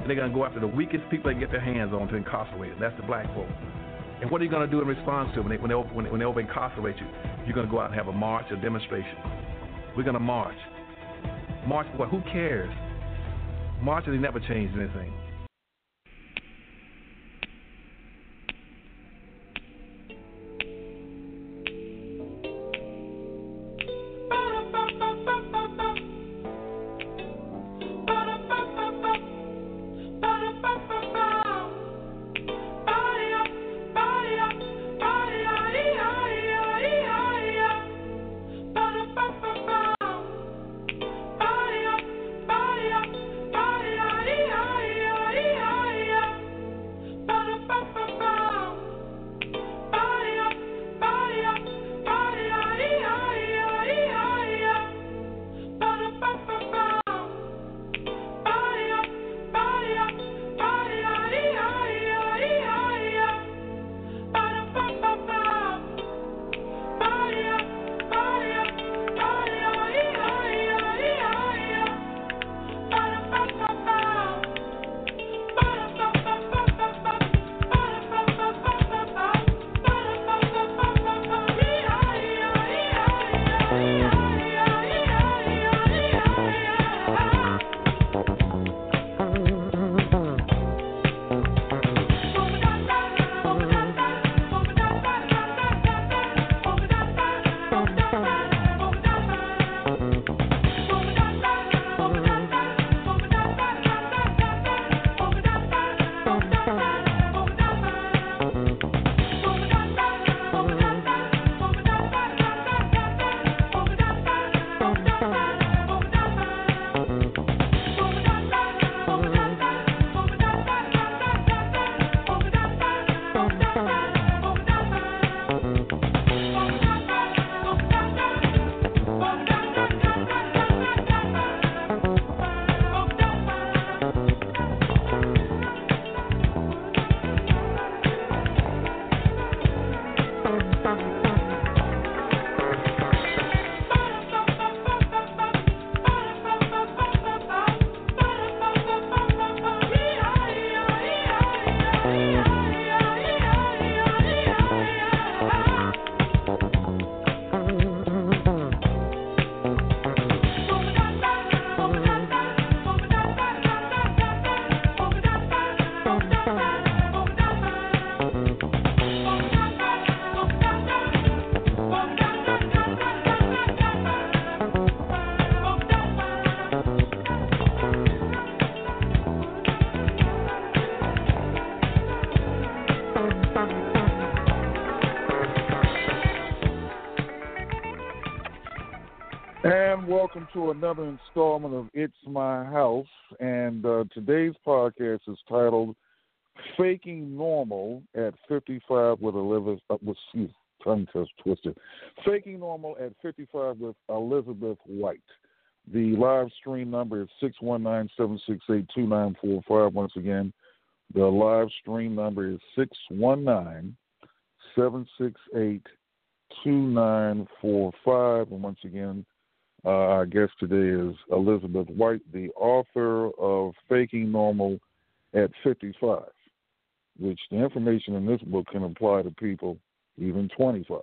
And they're going to go after the weakest people they can get their hands on to incarcerate. That's the black folk. And what are you going to do in response to it when they, when they, when they, when they over incarcerate you? You're going to go out and have a march, a demonstration. We're going to march. March what? Who cares? Marching never changed anything. Another installment of It's My House. And uh, today's podcast is titled Faking Normal at 55 with Elizabeth, uh, with, tongue test twisted. Faking Normal at 55 with Elizabeth White. The live stream number is 619 768 2945. Once again, the live stream number is 619 768 2945. And once again, uh, our guest today is Elizabeth White, the author of Faking Normal at 55, which the information in this book can apply to people even 25.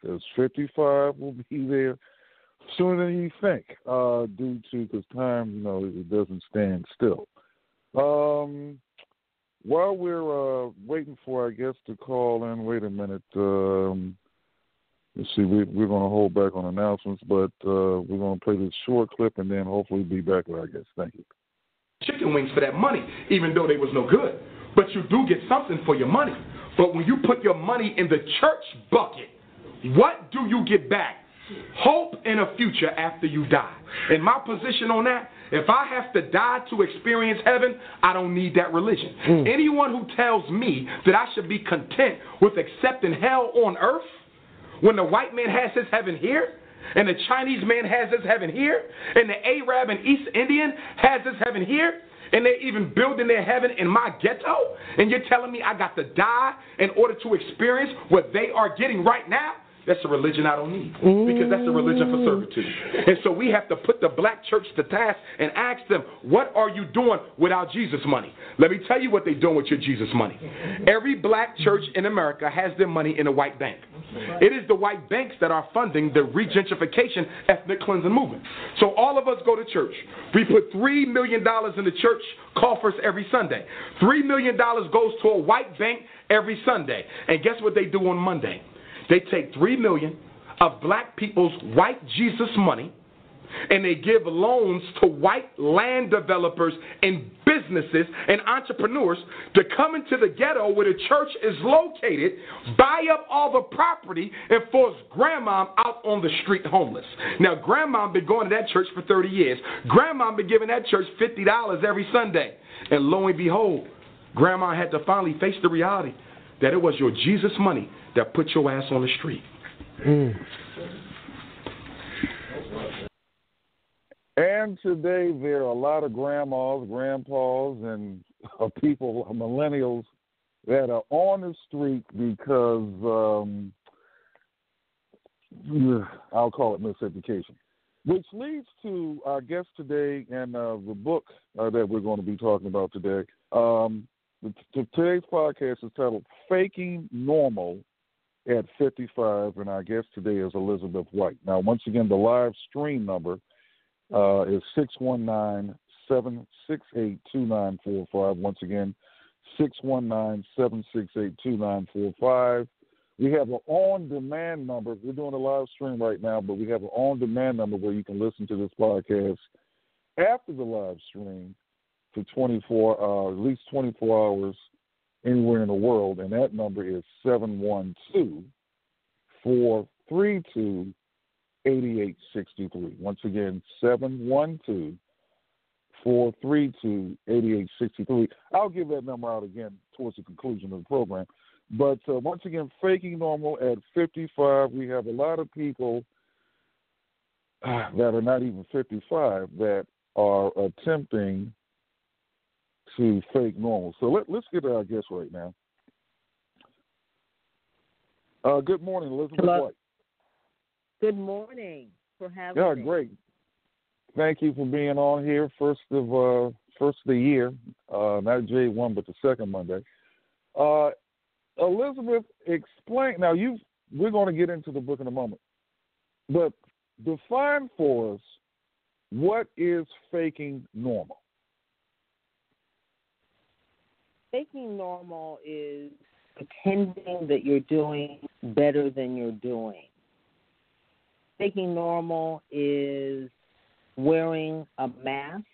Because 55 will be there sooner than you think, uh, due to because time, you know, it doesn't stand still. Um, while we're uh, waiting for our guest to call in, wait a minute. Um, see, we, we're going to hold back on announcements, but uh, we're going to play this short clip and then hopefully be back with our guest. Thank you. Chicken wings for that money, even though they was no good. But you do get something for your money. But when you put your money in the church bucket, what do you get back? Hope in a future after you die. In my position on that, if I have to die to experience heaven, I don't need that religion. Mm. Anyone who tells me that I should be content with accepting hell on earth when the white man has his heaven here, and the Chinese man has his heaven here, and the Arab and East Indian has his heaven here, and they're even building their heaven in my ghetto, and you're telling me I got to die in order to experience what they are getting right now? That's a religion I don't need because that's a religion for servitude. And so we have to put the black church to task and ask them, what are you doing without Jesus money? Let me tell you what they're doing with your Jesus money. Every black church in America has their money in a white bank. It is the white banks that are funding the regentrification ethnic cleansing movement. So all of us go to church. We put $3 million in the church coffers every Sunday. $3 million goes to a white bank every Sunday. And guess what they do on Monday? They take three million of black people's white Jesus money and they give loans to white land developers and businesses and entrepreneurs to come into the ghetto where the church is located, buy up all the property, and force grandma out on the street homeless. Now, grandma been going to that church for 30 years. Grandma been giving that church $50 every Sunday. And lo and behold, grandma had to finally face the reality that it was your Jesus money that put your ass on the street. Mm. And today there are a lot of grandmas, grandpas, and uh, people, millennials, that are on the street because um, I'll call it miseducation. Which leads to our guest today and uh, the book uh, that we're going to be talking about today. Um, today's podcast is titled Faking Normal at 55, and our guest today is Elizabeth White. Now, once again, the live stream number uh, is 619 768 2945. Once again, 619 768 2945. We have an on demand number. We're doing a live stream right now, but we have an on demand number where you can listen to this podcast after the live stream for 24, uh, at least 24 hours anywhere in the world, and that number is 712 432 8863. Once again, 712 432 8863. I'll give that number out again towards the conclusion of the program. But uh, once again, faking normal at 55, we have a lot of people uh, that are not even 55 that are attempting to fake normal. So let, us get to our guest right now. Uh, good morning, Elizabeth Hello. White. Good morning for having yeah, me. Yeah, great. Thank you for being on here. First of uh, first of the year, uh, not J one, but the second Monday. Uh, Elizabeth, explain now. You we're going to get into the book in a moment, but define for us what is faking normal. Faking normal is pretending that you're doing better than you're doing. Faking normal is wearing a mask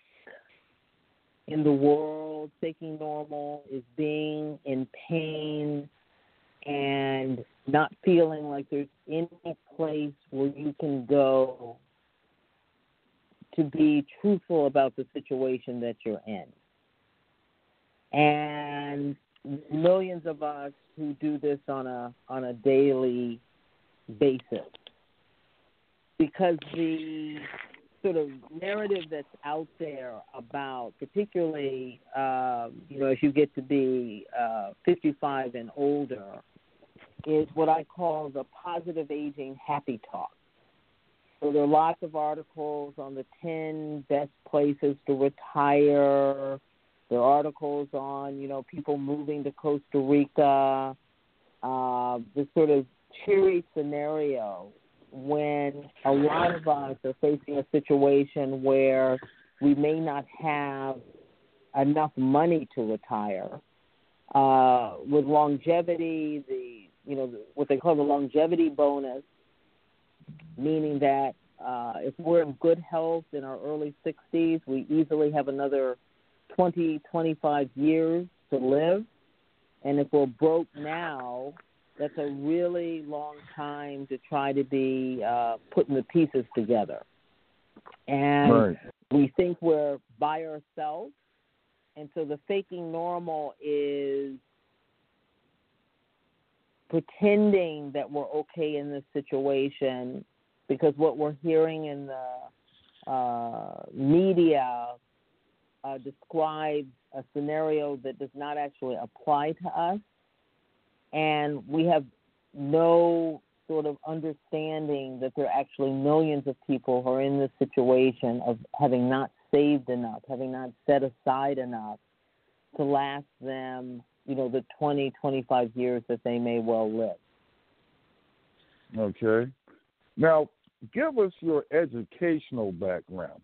in the world. Faking normal is being in pain and not feeling like there's any place where you can go to be truthful about the situation that you're in. And millions of us who do this on a on a daily basis. Because the sort of narrative that's out there about, particularly, um, you know, as you get to be uh, 55 and older, is what I call the positive aging happy talk. So there are lots of articles on the 10 best places to retire. There are articles on, you know, people moving to Costa Rica. Uh, this sort of cheery scenario when a lot of us are facing a situation where we may not have enough money to retire. Uh, with longevity, the you know what they call the longevity bonus, meaning that uh, if we're in good health in our early 60s, we easily have another 20, 25 years to live. And if we're broke now, that's a really long time to try to be uh, putting the pieces together. And Right. we think we're by ourselves. And so the faking normal is pretending that we're okay in this situation because what we're hearing in the uh, media uh, describes a scenario that does not actually apply to us and we have no sort of understanding that there are actually millions of people who are in this situation of having not saved enough, having not set aside enough to last them, you know, the 20, 25 years that they may well live. Okay. Now, give us your educational background.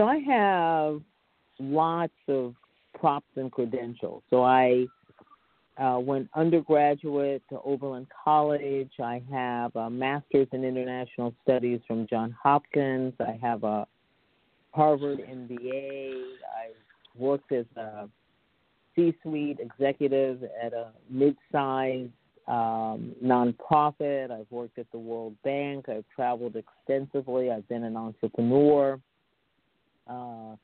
So I have lots of props and credentials. So I uh, went undergraduate to Oberlin College. I have a master's in international studies from Johns Hopkins. I have a Harvard MBA. I worked as a C-suite executive at a mid-sized um, nonprofit. I've worked at the World Bank. I've traveled extensively. I've been an entrepreneur. Uh,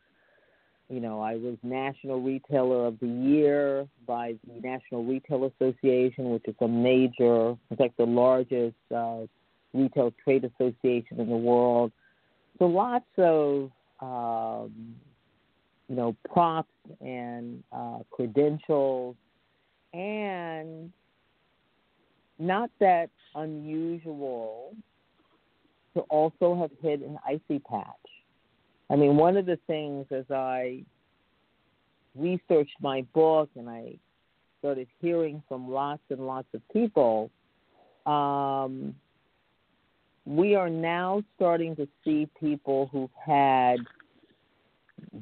you know, I was National Retailer of the Year by the National Retail Association, which is a major, in fact, the largest uh, retail trade association in the world. So lots of, um, you know, props and uh, credentials, and not that unusual to also have hit an icy patch. I mean, one of the things as I researched my book and I started hearing from lots and lots of people, um, we are now starting to see people who've had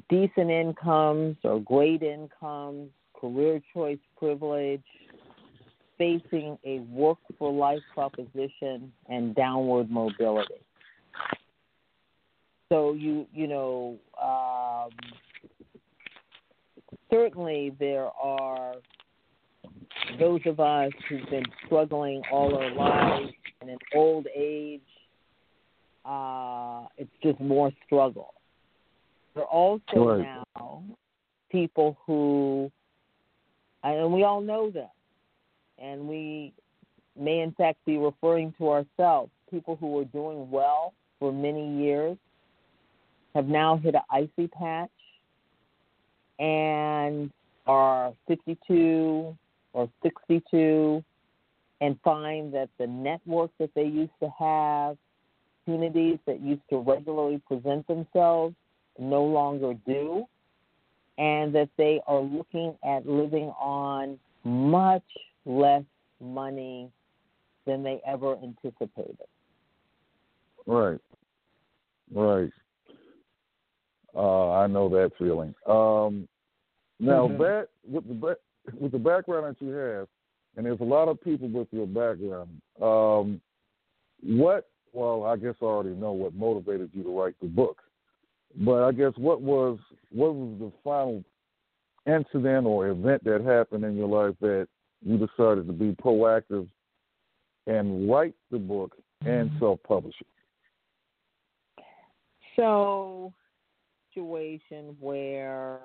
decent incomes or great incomes, career choice privilege, facing a work for life proposition and downward mobility. So you you know um, certainly there are those of us who've been struggling all our lives and in old age uh, it's just more struggle. There are also Right. now people who and we all know them and we may in fact be referring to ourselves people who were doing well for many years have now hit an icy patch and are 52 or 62 and find that the network that they used to have, opportunities that used to regularly present themselves, no longer do, and that they are looking at living on much less money than they ever anticipated. Right. Right. Uh, I know that feeling. Um, now Mhm. that with the with the background that you have, and there's a lot of people with your background. Um, what? Well, I guess I already know what motivated you to write the book, but I guess what was what was the final incident or event that happened in your life that you decided to be proactive and write the book and self-publish it? So, situation where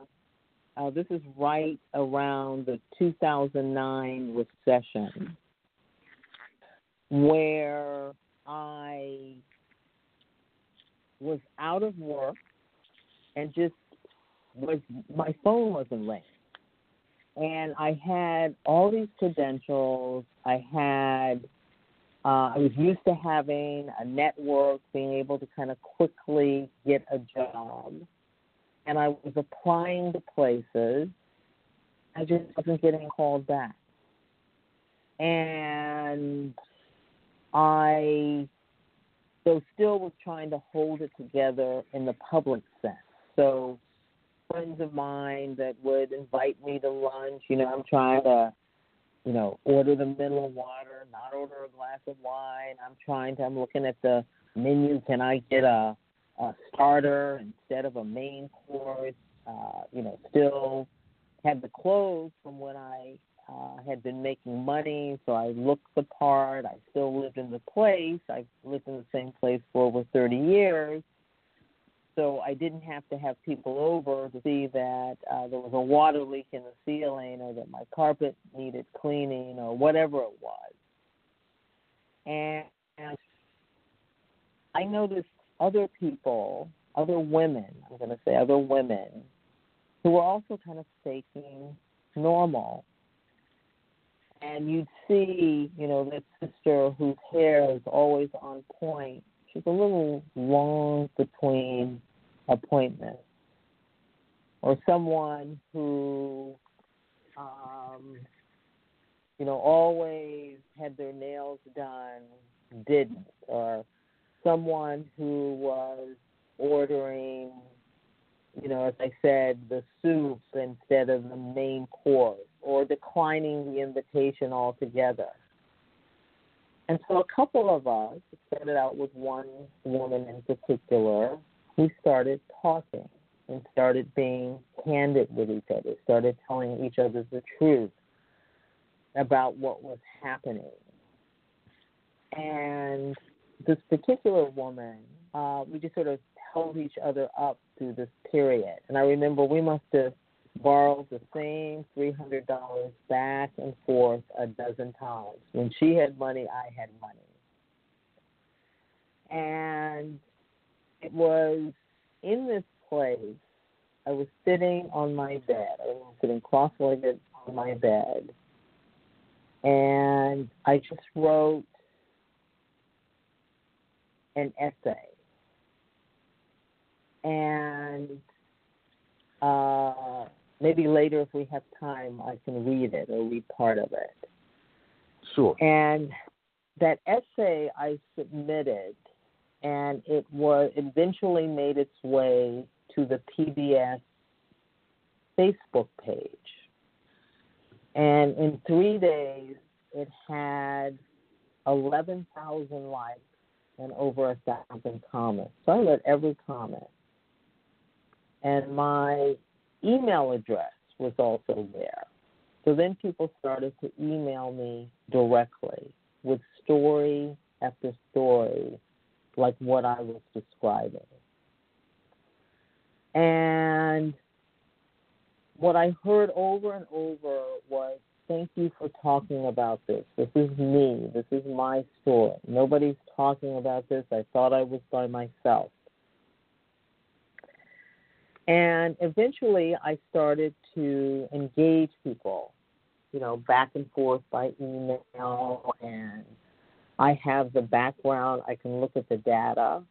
uh, this is right around the 2009 recession, where I was out of work and just was my phone wasn't ringing. And I had all these credentials. I had uh, I was used to having a network, being able to kind of quickly get a job, and I was applying to places. I just wasn't getting called back, and I so still was trying to hold it together in the public sense. So friends of mine that would invite me to lunch, you know, I'm trying to, you know, order the mineral water, not order a glass of wine. I'm trying to I'm looking at the menu, can I get a a starter instead of a main course? Uh, you know, still had the clothes from when I uh, had been making money, so I looked the part. I still lived in the place. I lived in the same place for over 30 years. So I didn't have to have people over to see that uh, there was a water leak in the ceiling or that my carpet needed cleaning or whatever it was. And, and I noticed other people, other women, I'm going to say other women, who were also kind of faking normal and you'd see, you know, this sister whose hair is always on point. She's a little long between appointments, or someone who, um, you know, always had their nails done, didn't, or someone who was ordering, you know, as I said, the soups instead of the main course or declining the invitation altogether. And so a couple of us started out with one woman in particular who started talking and started being candid with each other, started telling each other the truth about what was happening. And this particular woman, uh, we just sort of held each other up through this period. And I remember we must have borrowed the same $300 back and forth a dozen times. When she had money, I had money. And it was in this place, I was sitting on my bed. I was sitting cross legged on my bed. And I just wrote an essay. And uh, maybe later, if we have time, I can read it or read part of it. Sure. And that essay I submitted, and it was eventually made its way to the PBS Facebook page. And in three days, it had 11,000 likes and over a thousand comments. So I read every comment. And my email address was also there. So then people started to email me directly with story after story, like what I was describing. And what I heard over and over was, Thank you for talking about this. This is me. This is my story. Nobody's talking about this. I thought I was by myself. And eventually I started to engage people, you know, back and forth by email. And I have the background, I can look at the data.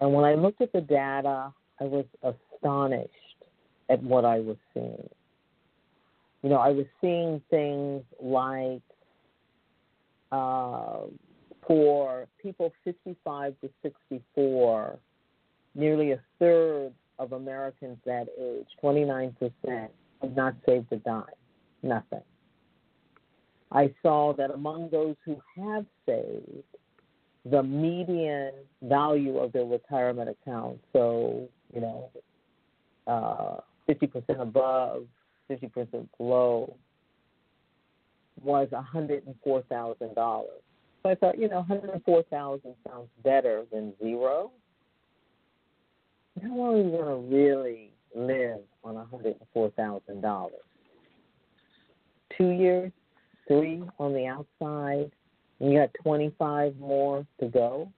And when I looked at the data, I was astonished at what I was seeing. You know, I was seeing things like uh, for people 55 to 64, nearly a third of Americans that age, 29%, have not saved a dime, nothing. I saw that among those who have saved, the median value of their retirement account, so, you know, uh, 50% above, 50% below, was $104,000. So I thought, you know, 104,000 sounds better than zero. how long are you going to really live on $104,000? Two years, three on the outside, and you got 25 more to go.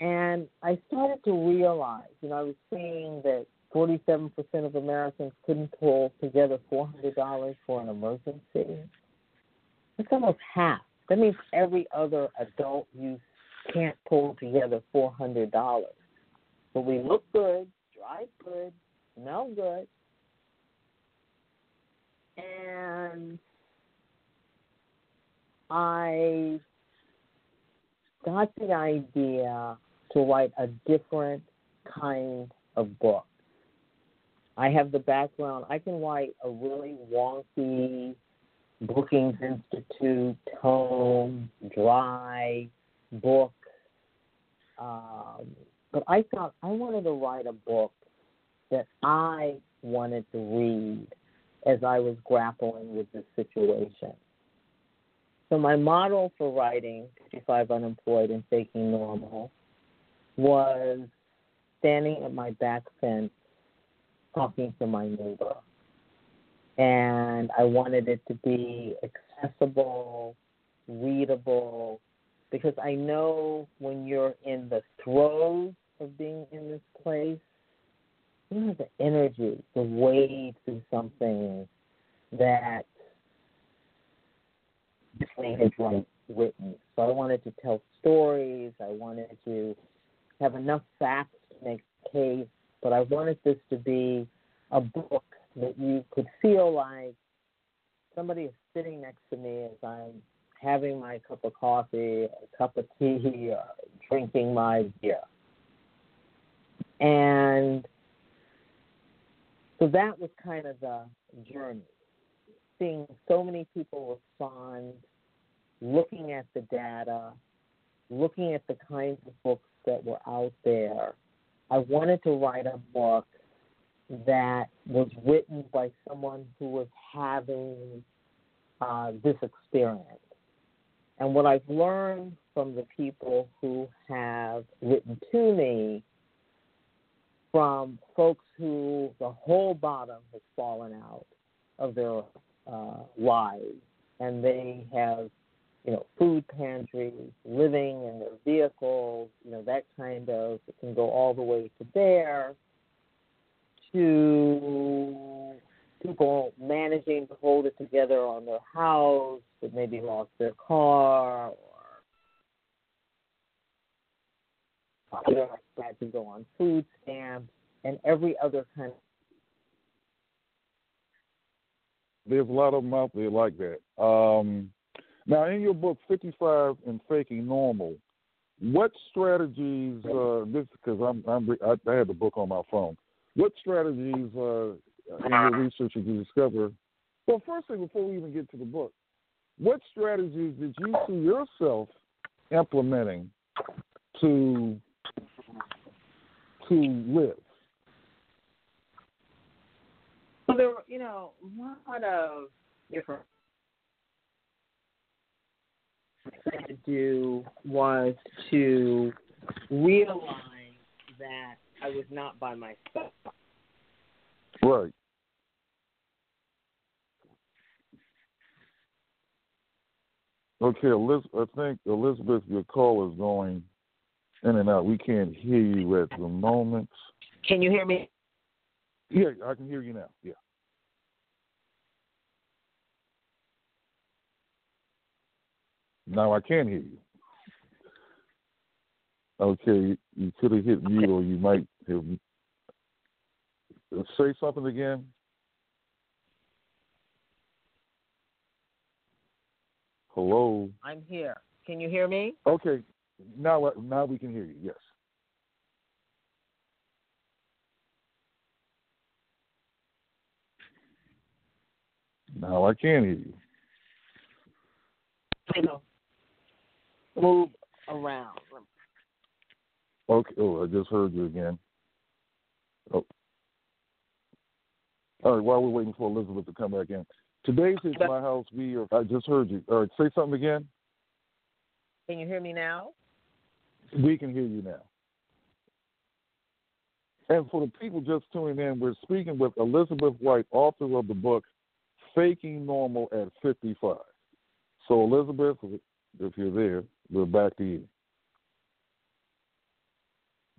And I started to realize, you know, I was seeing that 47% of Americans couldn't pull together $400 for an emergency. That's almost half. That means every other adult you can't pull together $400. But we look good, drive good, smell good, and I got the idea to write a different kind of book. I have the background. I can write a really wonky Brookings Institute tone, dry book. Um, but I thought I wanted to write a book that I wanted to read as I was grappling with this situation. So my model for writing 55 Unemployed and Faking Normal was standing at my back fence talking to my neighbor. And I wanted it to be accessible, readable, because I know when you're in the throes of being in this place, you have the energy the wade through something that man has written. So I wanted to tell stories. I wanted to have enough facts to make a case, but I wanted this to be a book that you could feel like somebody is sitting next to me as I'm having my cup of coffee, a cup of tea, or drinking my beer. And so that was kind of the journey. Seeing so many people respond, looking at the data, looking at the kinds of books that were out there. I wanted to write a book that was written by someone who was having uh, this experience. And what I've learned from the people who have written to me, from folks who the whole bottom has fallen out of their uh, lives, and they have, you know, food pantries, living in their vehicles, you know, that kind of, it can go all the way to there to people managing to hold it together on their house that maybe lost their car or had to go on food stamps and every other kind of there's a lot of them out there like that. Um, now, in your book, 55 and Faking Normal, what strategies? Uh, this because I'm, I'm I, I had the book on my phone. What strategies uh, in your research did you discover? Well, first thing, before we even get to the book, what strategies did you see yourself implementing to to live? Well, there were, you know, a lot of different things to do was to realize that I was not by myself. Right. Okay, Elizabeth, I think Elizabeth, your call is going in and out. We can't hear you at the moment. Can you hear me? Yeah, I can hear you now. Yeah. Now I can hear you. Okay, you could have hit mute, or you might have. Say something again. Hello. I'm here. Can you hear me? Okay, now uh, now we can hear you. Yes. Now I can hear you. Move around. Okay. Oh, I just heard you again. Oh. All right. While we're waiting for Elizabeth to come back in, today's is my house. We are. I just heard you. All right. Say something again. Can you hear me now? We can hear you now. And for the people just tuning in, we're speaking with Elizabeth White, author of the book Faking Normal at 55. So, Elizabeth, if you're there, we're back to you.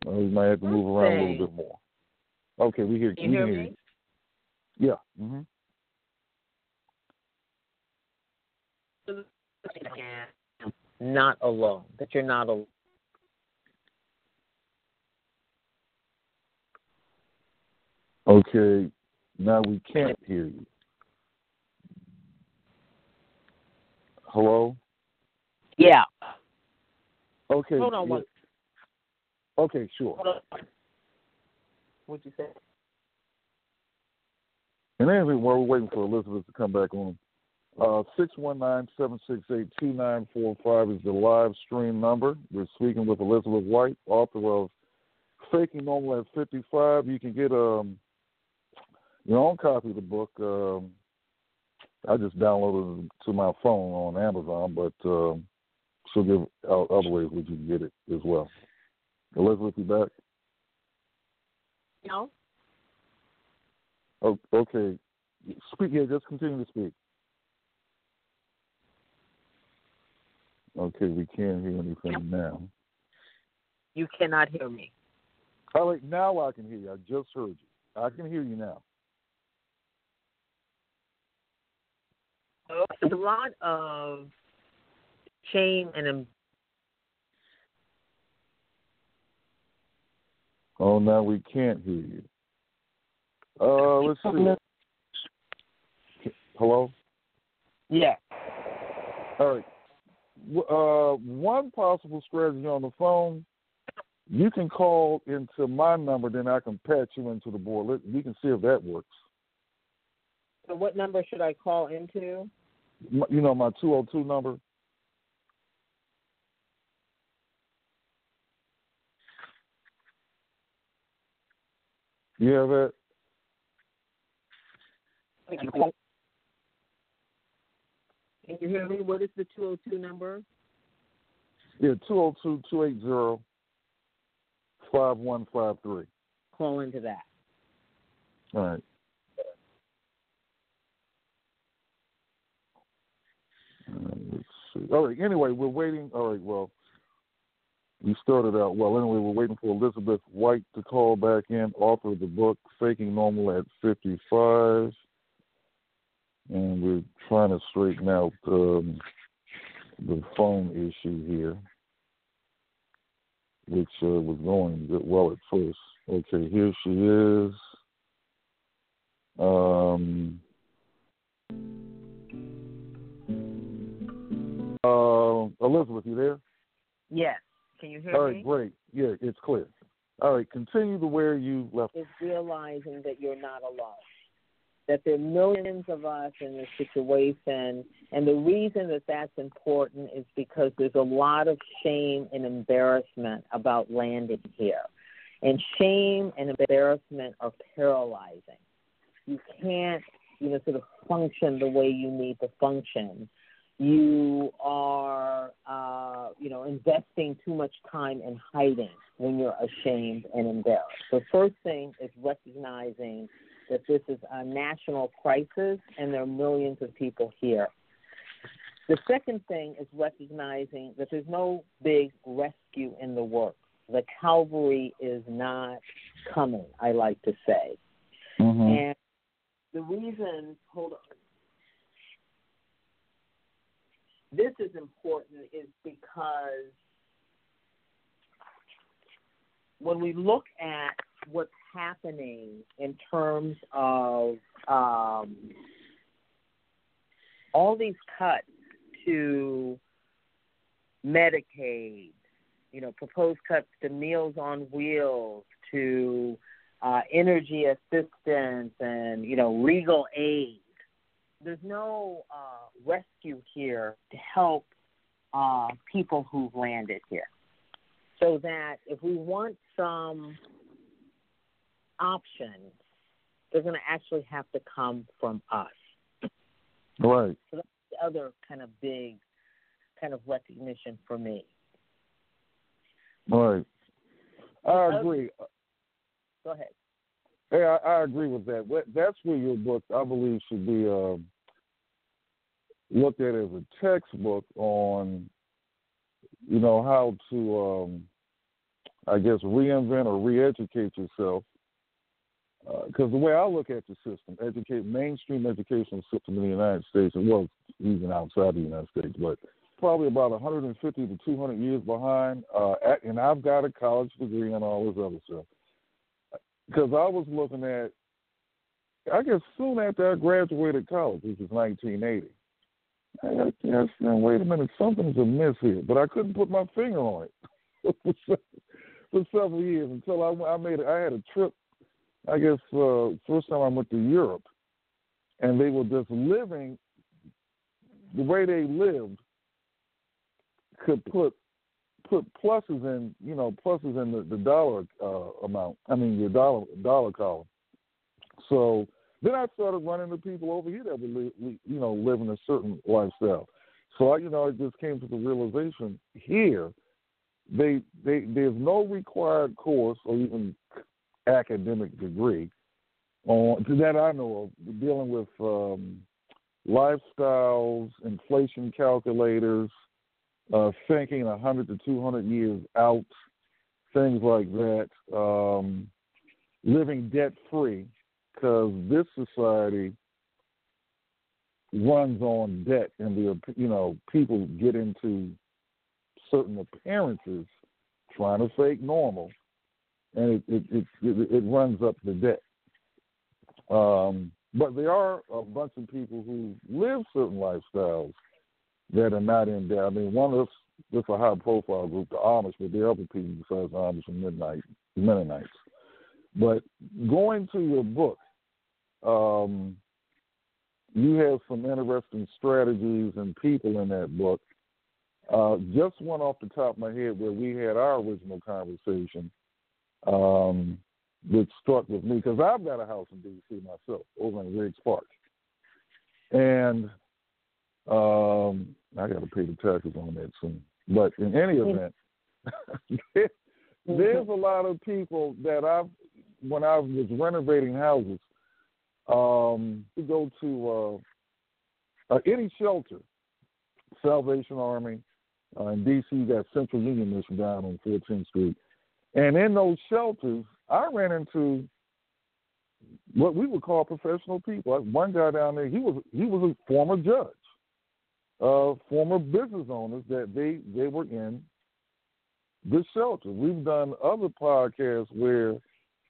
Uh, we might have to move around a little bit more. Okay, we hear, Can you we hear hear me? you. Yeah. hmm Not alone. That you're not alone. Okay, now we can't hear you. Hello? Yeah. Okay. Hold on yeah. one. Okay, sure. What'd you say? And anyway, while we're waiting for Elizabeth to come back on, uh, 619-768-2945 is the live stream number. We're speaking with Elizabeth White, author of Faking Normal at 55. You can get um, your own copy of the book. Um, I just downloaded it to my phone on Amazon, but um, she'll give out other ways that you can get it as well. Elizabeth, you back? No. Oh, okay. Speak. Yeah, just continue to speak. Okay, we can't hear anything now. You cannot hear me. Right, now I can hear you. I just heard you. I can hear you now. There's a lot of shame and em- Oh, now we can't hear you. Uh, let's see. Hello. yeah. All right. Uh, one possible strategy on the phone. You can call into my number, then I can patch you into the board. Let, we can see if that works. So what number should I call into? You know my two hundred two number. You that? Can you hear me? What is the 202 number? Yeah, 202 280 5153. Call into that. All right. Let's see. All right. Anyway, we're waiting. All right. Well, we started out well. Anyway, we're waiting for Elizabeth White to call back in, author of the book "Faking Normal at 55," and we're trying to straighten out um, the phone issue here, which uh, was going well at first. Okay, here she is. Um, uh, Elizabeth, you there? Yes. Can you hear All right, me? great. Yeah, it's clear. All right, continue to where you left. Is realizing that you're not alone. That there are millions of us in this situation, and the reason that that's important is because there's a lot of shame and embarrassment about landing here. And shame and embarrassment are paralyzing. You can't, you know, sort of function the way you need to function. You are, uh, you know, investing too much time in hiding when you're ashamed and embarrassed. The first thing is recognizing that this is a national crisis and there are millions of people here. The second thing is recognizing that there's no big rescue in the work. The cavalry is not coming, I like to say. Mm-hmm. And the reason, hold on. This is important is because when we look at what's happening in terms of um, all these cuts to Medicaid, you know, proposed cuts to Meals on Wheels, to uh, energy assistance, and you know, legal aid. There's no uh, rescue here to help uh, people who've landed here. So that if we want some options, they're going to actually have to come from us. Right. So that's the other kind of big kind of recognition for me. Right. I agree. Go ahead. Hey, I, I agree with that. That's where your book, I believe, should be uh, looked at as a textbook on, you know, how to, um, I guess, reinvent or re-educate yourself. Because uh, the way I look at the system, educate mainstream educational system in the United States, and well, even outside the United States, but probably about 150 to 200 years behind. Uh, at, and I've got a college degree and all this other stuff. Because I was looking at, I guess soon after I graduated college, which was 1980. I got, yes, now wait a minute, something's amiss here, but I couldn't put my finger on it for several years until I, I made. I had a trip. I guess uh, first time I went to Europe, and they were just living the way they lived could put put pluses in you know pluses in the, the dollar uh, amount. I mean your dollar dollar column. So then I started running into people over here that were you know living a certain lifestyle. So I you know I just came to the realization here they they there's no required course or even academic degree on that I know of dealing with um, lifestyles, inflation calculators, uh, thinking 100 to 200 years out, things like that, um, living debt free, because this society runs on debt, and the you know people get into certain appearances trying to fake normal, and it it it, it, it runs up the debt. Um, but there are a bunch of people who live certain lifestyles that are not in debt. I mean, one of this a high profile group, the Amish, but there are other people besides the Amish and Midnight Mennonites. But going to your book, um, you have some interesting strategies and people in that book. Uh, just one off the top of my head where we had our original conversation, um, which struck with me because I've got a house in D.C. myself over in Riggs Park. And um, I got to pay the taxes on that soon. But in any event, there's a lot of people that I've, when I was renovating houses, um, to go to uh, uh, any shelter, Salvation Army, uh, in D.C. got Central Union Mission down on 14th Street, and in those shelters, I ran into what we would call professional people. One guy down there, he was he was a former judge uh, former business owners that they they were in this shelter. We've done other podcasts where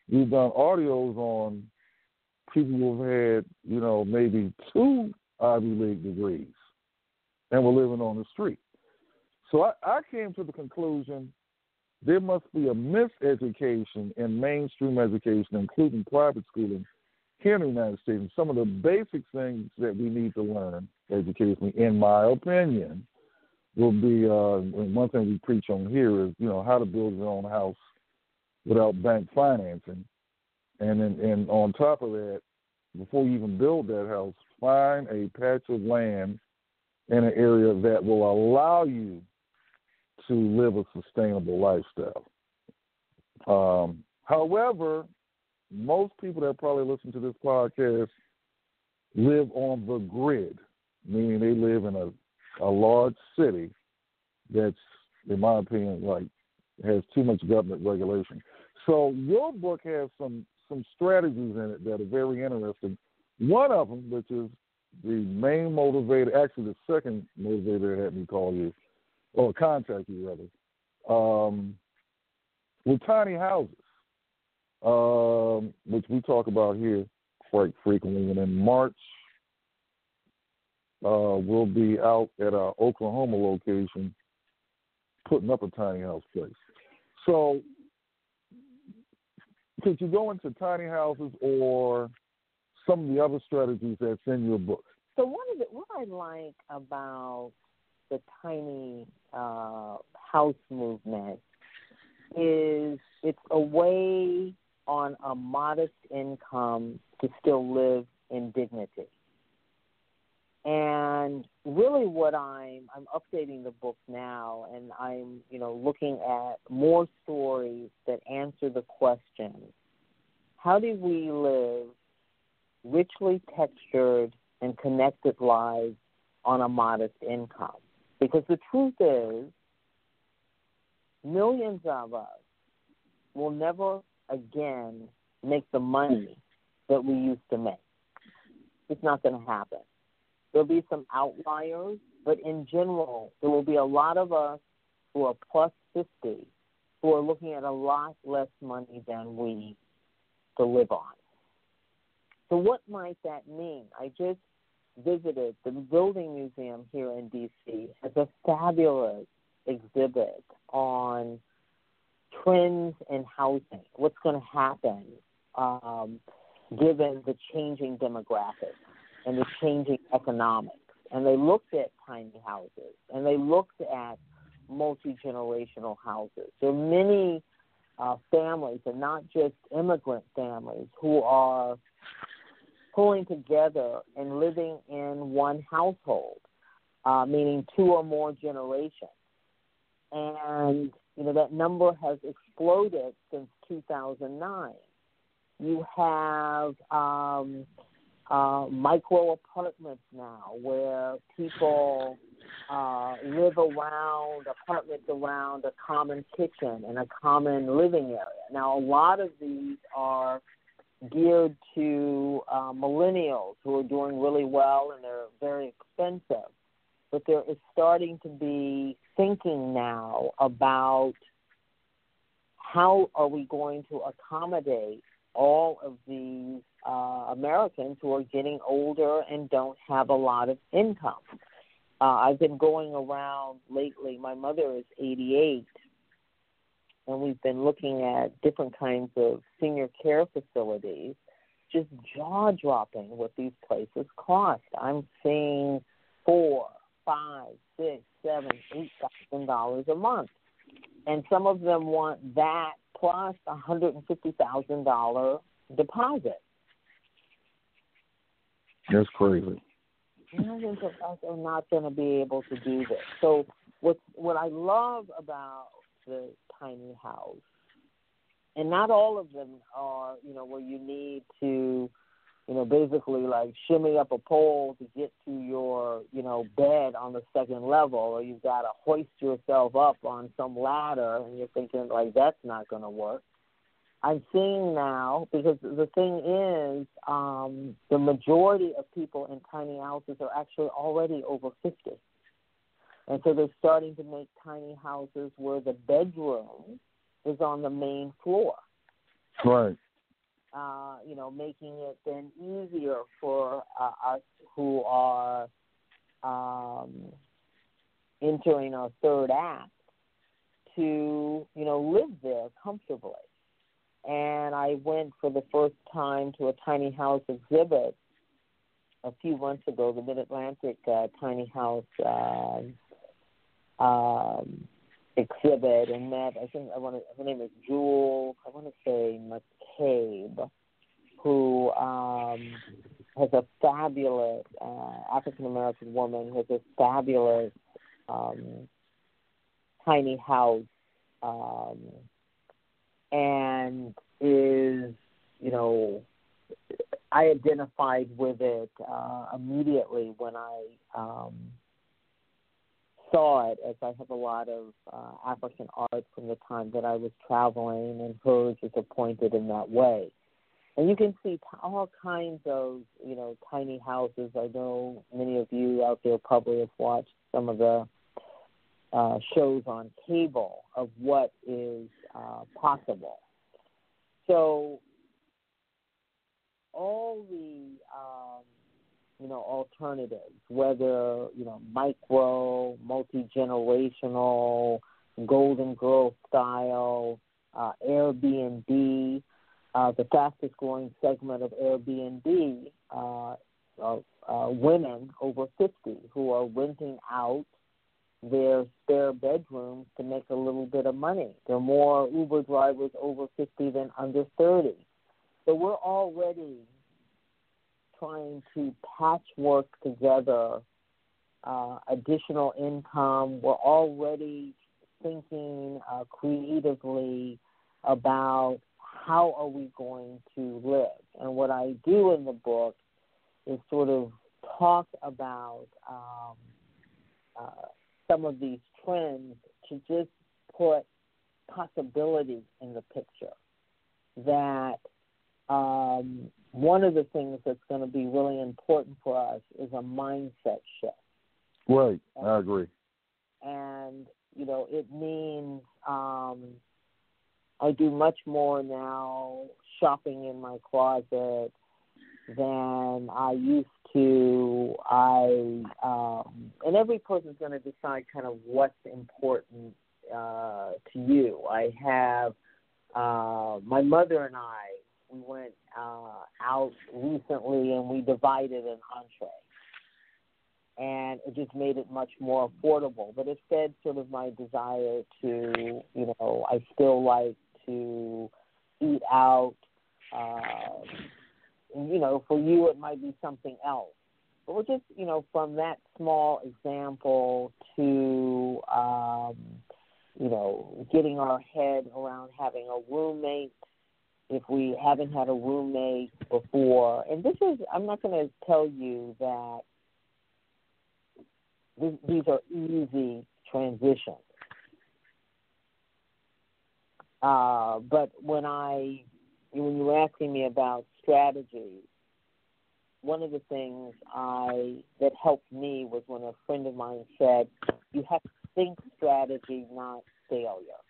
we've done audios on people who've had you know maybe two Ivy League degrees and were living on the street. So I, I came to the conclusion there must be a miseducation in mainstream education, including private schooling, here in the United States. And some of the basic things that we need to learn educationally, in my opinion, will be uh, one thing we preach on here is you know how to build your own house without bank financing, and then and on top of that, before you even build that house, find a patch of land in an area that will allow you to live a sustainable lifestyle. Um, however, most people that probably listen to this podcast live on the grid meaning they live in a a large city that's, in my opinion, like has too much government regulation. So your book has some some strategies in it that are very interesting. One of them, which is the main motivator, actually the second motivator had me call you or contact you rather, um, with tiny houses, um, which we talk about here quite frequently. And in March uh, we'll be out at our Oklahoma location putting up a tiny house place. So, could you go into tiny houses or some of the other strategies that's in your book? So, one of the, what I like about the tiny uh, house movement is it's a way on a modest income to still live in dignity. And really, what I'm I'm updating the book now, and I'm you know looking at more stories that answer the question: how do we live richly textured and connected lives on a modest income? Because the truth is, millions of us will never again make the money that we used to make. It's not going to happen. There'll be some outliers, but in general, there will be a lot of us who are plus 50 who are looking at a lot less money than we to live on. So, what might that mean? I just visited the Building Museum here in DC has a fabulous exhibit on trends in housing. What's going to happen um, given the changing demographics and the changing economics? And they looked at tiny houses and they looked at multi generational houses. There are many uh, families, and not just immigrant families, who are pulling together and living in one household, uh, meaning two or more generations. And, you know, that number has exploded since 2009. You have um, uh, micro apartments now where people uh, live around apartments around a common kitchen and a common living area. Now, a lot of these are geared to uh, millennials who are doing really well and they're very expensive. But there is starting to be thinking now about how are we going to accommodate all of these uh, Americans who are getting older and don't have a lot of income. Uh, I've been going around lately. My mother is 88, and we've been looking at different kinds of senior care facilities. Just jaw dropping what these places cost. I'm seeing four, five, six, seven, eight thousand dollars a month, and some of them want that plus a hundred and fifty thousand dollar deposit. That's crazy. Millions of us are not going to be able to do this. So what what I love about the tiny house, and not all of them are, you know, where you need to, you know, basically like shimmy up a pole to get to your, you know, bed on the second level, or you've got to hoist yourself up on some ladder, and you're thinking like that's not going to work. I'm seeing now because the thing is, um, the majority of people in tiny houses are actually already over 50. And so they're starting to make tiny houses where the bedroom is on the main floor. Right. Uh, you know, making it then easier for uh, us who are um, entering our third act to, you know, live there comfortably and I went for the first time to a tiny house exhibit a few months ago, the Mid Atlantic uh, Tiny House uh, um, exhibit, and met. I think I want to. Her name is Jewel. I want to say McCabe, who um, has a fabulous uh, African American woman who has a fabulous um, tiny house. Um, and is, you know, I identified with it uh, immediately when I um, saw it, as I have a lot of uh, African art from the time that I was traveling, and hers is appointed in that way. And you can see all kinds of, you know, tiny houses. I know many of you out there probably have watched some of the uh, shows on cable of what is uh, possible. So all the um, you know alternatives, whether you know micro, multi generational, Golden Girl style, uh, Airbnb, uh, the fastest growing segment of Airbnb uh, uh, women over 50 who are renting out their spare bedrooms to make a little bit of money. There are more Uber drivers over 50 than under 30. So we're already trying to patchwork together uh, additional income. We're already thinking uh, creatively about how are we going to live? And what I do in the book is sort of talk about um, uh, some of these trends to just put possibility in the picture. That um, one of the things that's going to be really important for us is a mindset shift. Right, I agree. And you know, it means um, I do much more now shopping in my closet than I used to. I um, and every person's going to decide kind of what's important uh, to you. I have uh, my mother and I. We went uh, out recently and we divided an entree and it just made it much more affordable. But it fed sort of my desire to, you know, I still like to eat out. Uh, you know, for you it might be something else. But we're just, you know, from that small example to, um, you know, getting our head around having a roommate if we haven't had a roommate before. And this is, I'm not going to tell you that these are easy transitions. Uh, but when I, when you were asking me about strategies, one of the things I that helped me was when a friend of mine said, "You have to think strategy, not failure."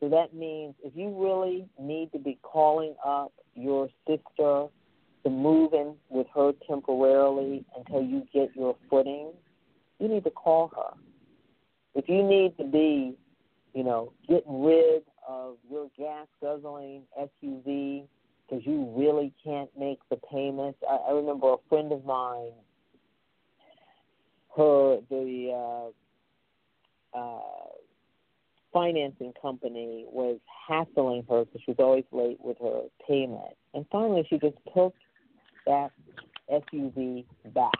So that means if you really need to be calling up your sister to move in with her temporarily until you get your footing, you need to call her. If you need to be, you know, getting rid of your gas guzzling SUV because you really can't make the payments. I, I remember a friend of mine, her the uh, uh, financing company was hassling her because she was always late with her payment, and finally she just took that SUV back.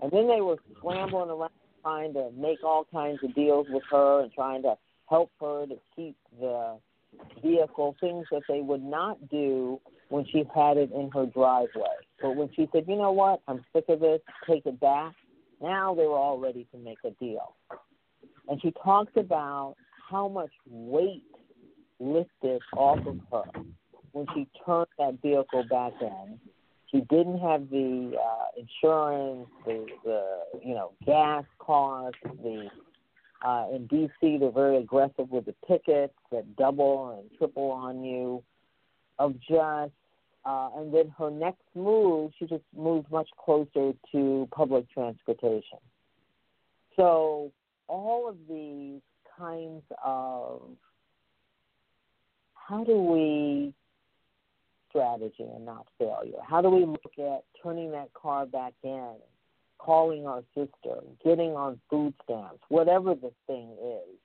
And then they were scrambling around trying to make all kinds of deals with her and trying to help her to keep the vehicle, things that they would not do when she had it in her driveway. But when she said, you know what, I'm sick of this, take it back, now they were all ready to make a deal. And she talks about how much weight lifted off of her when she turned that vehicle back in he didn't have the uh, insurance, the, the you know gas costs. The uh, in DC they're very aggressive with the tickets that double and triple on you. Of just uh, and then her next move, she just moved much closer to public transportation. So all of these kinds of how do we strategy and not failure? How do we look at turning that car back in, calling our sister, getting on food stamps, whatever the thing is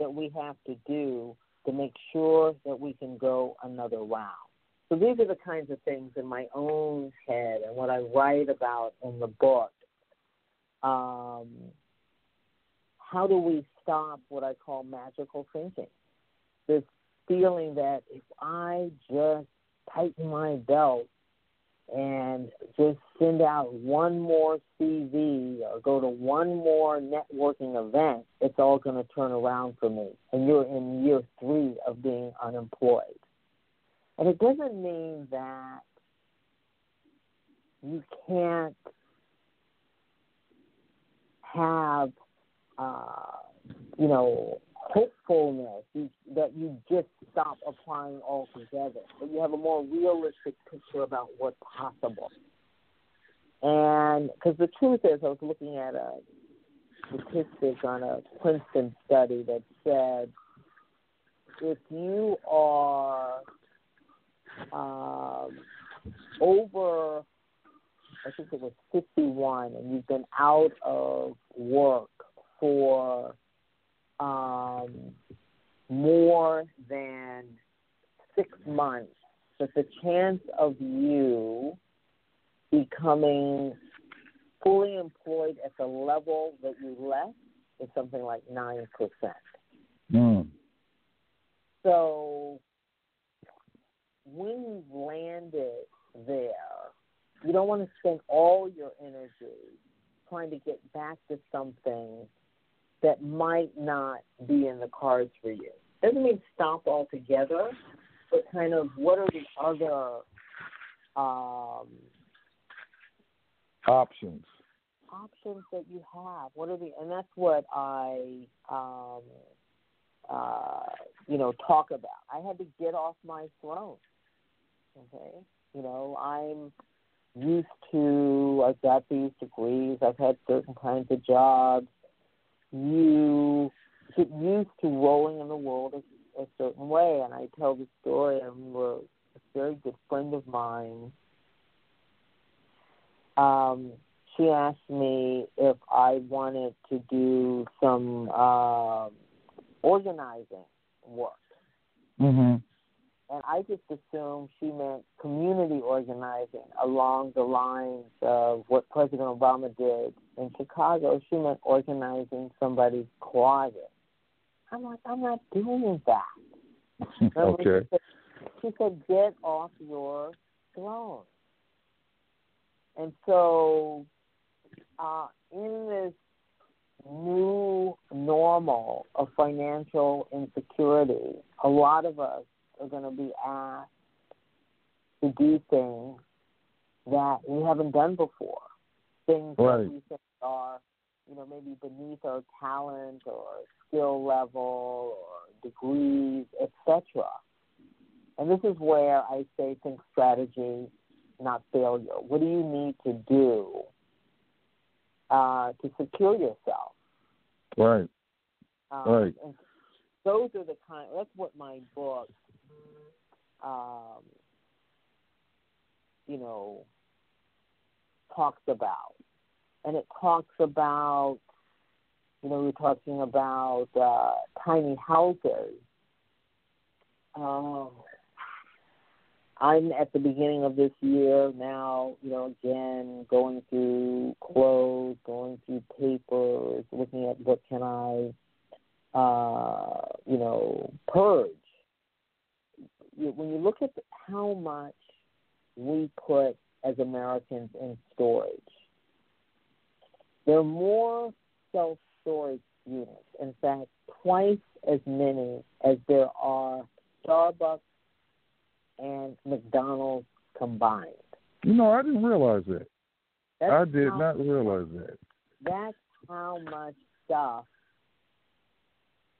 that we have to do to make sure that we can go another round? So these are the kinds of things in my own head and what I write about in the book. Um, how do we stop what I call magical thinking? This feeling that if I just tighten my belt and just send out one more CV or go to one more networking event, it's all going to turn around for me. And you're in year three of being unemployed. And it doesn't mean that you can't have, uh, you know, hopefulness that you just stop applying altogether, but you have a more realistic picture about what's possible. And because the truth is, I was looking at a statistic on a Princeton study that said if you are um, over, I think it was 51, and you've been out of work for um, more than six months, that the chance of you becoming fully employed at the level that you left is something like 9%. Mm. So when you've landed there, you don't want to spend all your energy trying to get back to something that might not be in the cards for you. Doesn't mean stop altogether, but kind of what are the other um, options options that you have? What are the and that's what I um, uh, you know talk about. I had to get off my throne. Okay, you know I'm used to. I've got these degrees. I've had certain kinds of jobs. You get used to rolling in the world a, a certain way, and I tell the story. I remember a very good friend of mine. Um, she asked me if I wanted to do some uh, organizing work. Mm-hmm. And I just assumed she meant community organizing along the lines of what President Obama did in Chicago. She meant organizing somebody's closet. I'm like, I'm not doing that. okay. She said, she said, get off your throne. And so uh, in this new normal of financial insecurity, a lot of us are going to be asked to do things that we haven't done before. Things right. that we think are, you know, maybe beneath our talent or skill level or degrees, etc. And this is where I say think strategy, not failure. What do you need to do uh, to secure yourself. Right. Um, right. And those are the kind. That's what my book, um, you know, talks about, and it talks about. You know, we're talking about uh, tiny houses. Um, I'm at the beginning of this year now, you know, again, going through clothes, going through papers, looking at what can I, uh, you know, purge. When you look at how much we put as Americans in storage, there are more self storage units. In fact, twice as many as there are Starbucks and McDonald's combined. You know, I didn't realize that. That's I did how, not realize that. That's how much stuff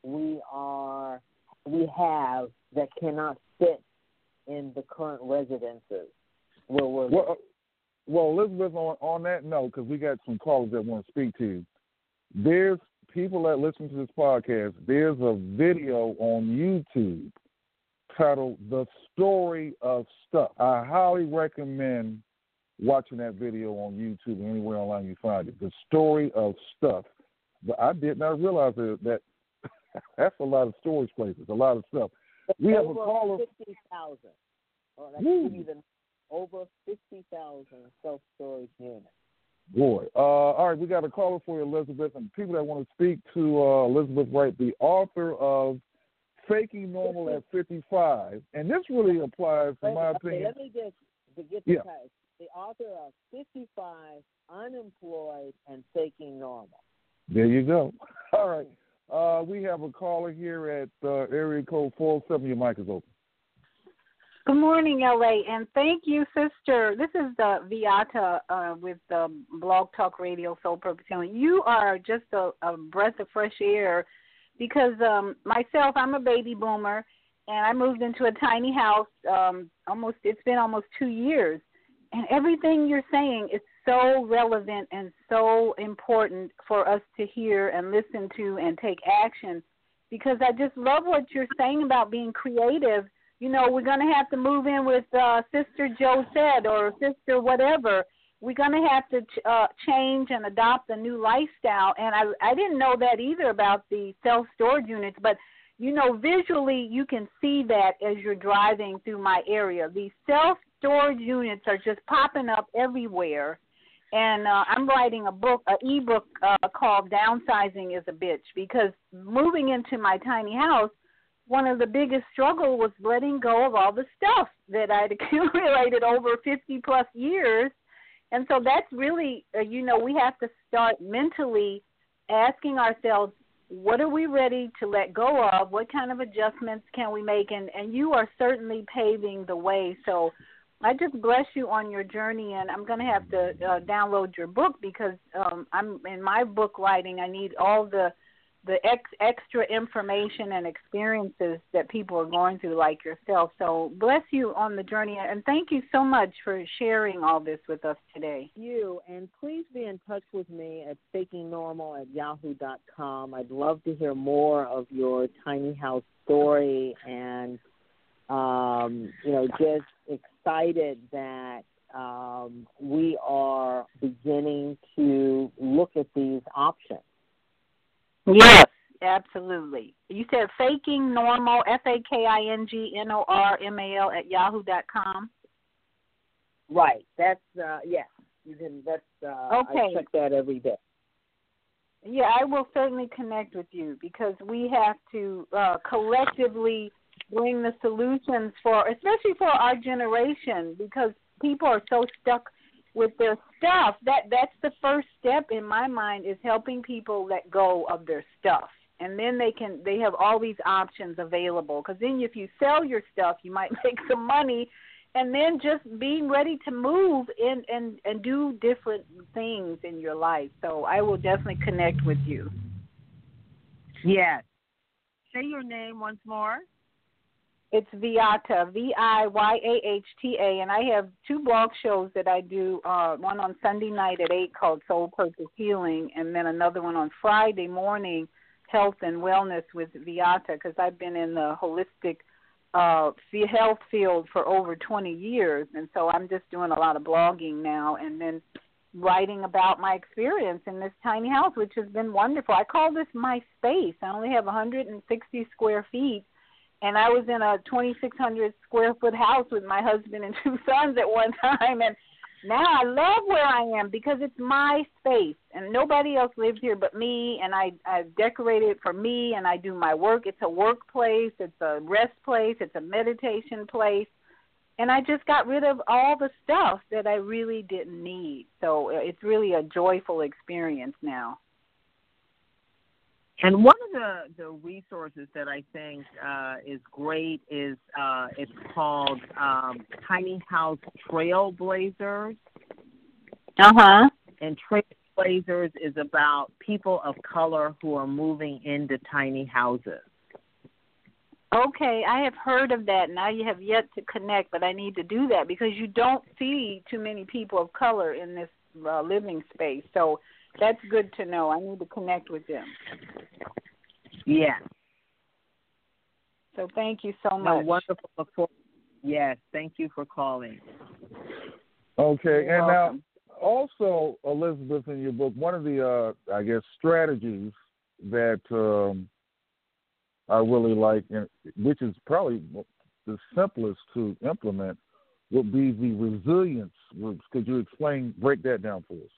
we are we have that cannot fit in the current residences where we're well, uh, well, Elizabeth, on on that note, because we got some callers that want to speak to you. There's people that listen to this podcast. There's a video on YouTube titled The Story of Stuff. I highly recommend watching that video on YouTube and anywhere online you find it. The Story of Stuff. But I did not realize that, that that's a lot of storage places, a lot of stuff. We have a caller. 50,000. Oh, that's even over 50,000 self storage units. Boy. Uh, all right, we got a caller for you, Elizabeth, and people that want to speak to uh, Elizabeth White, the author of faking normal at 55, and this really applies, in my okay, opinion. Let me just to get the yeah. the author of 55, unemployed, and faking normal. There you go. All right. Uh, we have a caller here at uh, area code 407. Your mic is open. Good morning, LA, and thank you, sister. This is the Viyahta uh, with the Blog Talk Radio Soul Purpose Healing. You are just a, a breath of fresh air because um myself I'm a baby boomer and I moved into a tiny house um almost it's been almost 2 years and everything you're saying is so relevant and so important for us to hear and listen to and take action because I just love what you're saying about being creative. You know, we're going to have to move in with uh Sister Joe said or Sister whatever we're going to have to ch- uh, change and adopt a new lifestyle. And I, I didn't know that either about the self storage units, but you know, visually you can see that as you're driving through my area. These self storage units are just popping up everywhere. And uh, I'm writing a book, an ebook uh, called "Downsizing is a Bitch" because moving into my tiny house, one of the biggest struggle was letting go of all the stuff that I'd accumulated over 50 plus years. And so that's really, uh, you know, we have to start mentally asking ourselves, what are we ready to let go of? What kind of adjustments can we make? And, and you are certainly paving the way. So I just bless you on your journey, and I'm going to have to uh, download your book because um, I'm in my book writing. I need all the the ex- extra information and experiences that people are going through, like yourself. So bless you on the journey, and thank you so much for sharing all this with us today. You and please be in touch with me at fakingnormal at yahoo.com. I'd love to hear more of your tiny house story and um, you know just excited that um, we are beginning to look at these options. Yes, absolutely. You said faking normal, F A K I N G N O R M A L at yahoo dot com. Right. That's uh yes. You can that's uh okay. I check that every day. Yeah, I will certainly connect with you because we have to uh collectively bring the solutions for especially for our generation because people are so stuck with their stuff. That that's the first step in my mind is helping people let go of their stuff. And then they can they have all these options available. Because then if you sell your stuff you might make some money. And then just being ready to move and and and do different things in your life. So i will definitely connect with you. Yes. Say your name once more it's Viyahta, V I Y A H T A, and I have two blog shows that I do. Uh, one on Sunday night at eight called Soul Purpose Healing, and then another one on Friday morning, Health and Wellness with Viyahta, because I've been in the holistic uh, health field for over 20 years, and so I'm just doing a lot of blogging now, and then writing about my experience in this tiny house, which has been wonderful. I call this my space. I only have 160 square feet and I was in a 2,600 square foot house with my husband and two sons at one time, and now I love where I am because it's my space, and nobody else lives here but me, and I I decorate it for me, and I do my work. It's a workplace, it's a rest place, it's a meditation place, and I just got rid of all the stuff that I really didn't need. So it's really a joyful experience now. And one of the, the resources that I think uh, is great is uh, it's called um, Tiny House Trailblazers. Uh huh. And Trailblazers is about people of color who are moving into tiny houses. Okay, I have heard of that. Now you have yet to connect, but I need to do that because you don't see too many people of color in this uh, living space. So that's good to know. I need to connect with them. Yeah. So thank you so much. No, wonderful. Yes, thank you for calling. Okay, You're and welcome. now also Elizabeth, in your book, one of the uh, I guess strategies that um, I really like, and which is probably the simplest to implement, would be the resilience. Groups. Could you explain, break that down for us?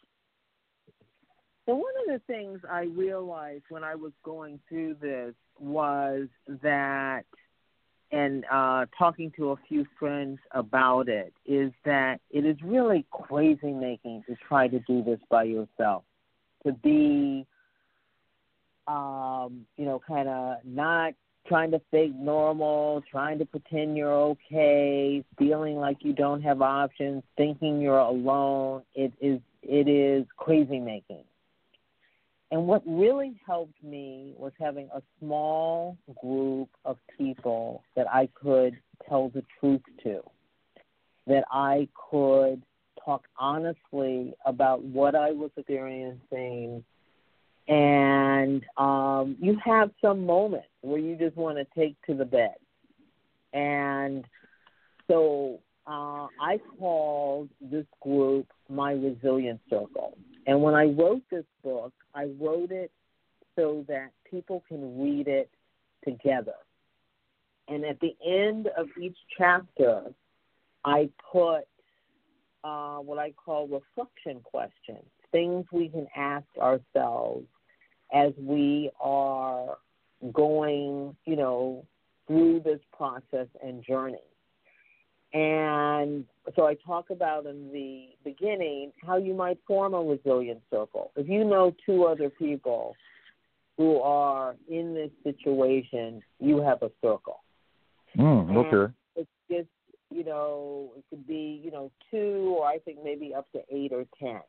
So one of the things I realized when I was going through this was that, and uh, talking to a few friends about it, is that it is really crazy making to try to do this by yourself. To be, um, you know, kind of not trying to fake normal, trying to pretend you're okay, feeling like you don't have options, thinking you're alone. It is it is crazy making. And what really helped me was having a small group of people that I could tell the truth to, that I could talk honestly about what I was experiencing. And um, you have some moments where you just want to take to the bed. And so uh, I called this group my Resilience Circle. And when I wrote this book, I wrote it so that people can read it together. And at the end of each chapter, I put uh, what I call reflection questions, things we can ask ourselves as we are going, you know, through this process and journey. And so I talk about in the beginning how you might form a resilient circle. If you know two other people who are in this situation, you have a circle. Mm, okay. And it's just, you know, it could be, you know, two or I think maybe up to eight or ten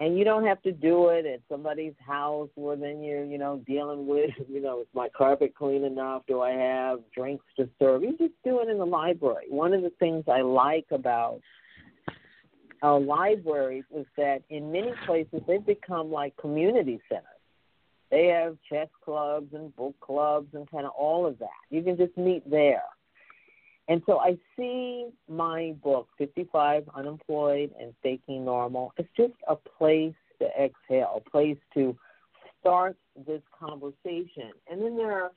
and you don't have to do it at somebody's house where then you're you know dealing with you know is my carpet clean enough? Do i have drinks to serve? You just do it in the library. One of the things i like about our libraries is that in many places they've become like community centers. They have chess clubs and book clubs and kind of all of that. You can just meet there and so I see my book, 55 Unemployed and Faking Normal, it's just a place to exhale, a place to start this conversation. And then there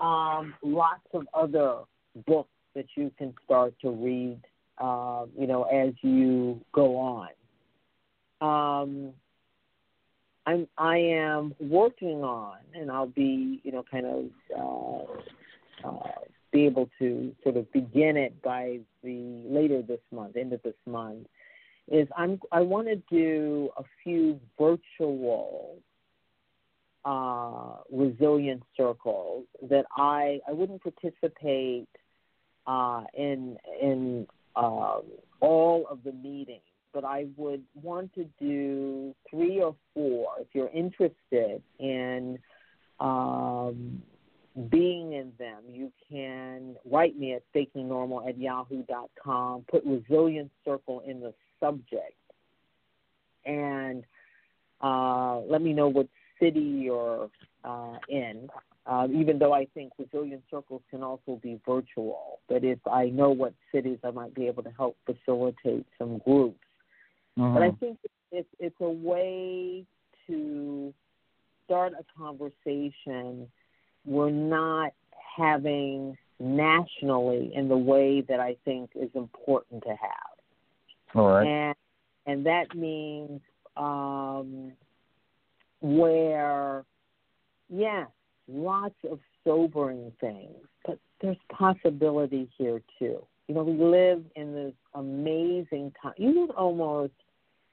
are um, lots of other books that you can start to read, uh, you know, as you go on. Um, I'm I am working on, and I'll be, you know, kind of uh, uh, be able to sort of begin it by the later this month, end of this month, is I'm I want to do a few virtual uh, resilience circles that I I wouldn't participate uh, in in uh, all of the meetings, but I would want to do three or four if you're interested in um, being in them. You can write me at fakingnormal at yahoo.com, put resilience circle in the subject, and uh, let me know what city you're uh, in. Uh, even though I think resilience circles can also be virtual, but if I know what cities, I might be able to help facilitate some groups. Mm-hmm. But I think it's it's a way to start a conversation we're not having nationally in the way that I think is important to have. All right. And and that means um, where, yes, lots of sobering things, but there's possibility here too. You know, we live in this amazing time. You can almost,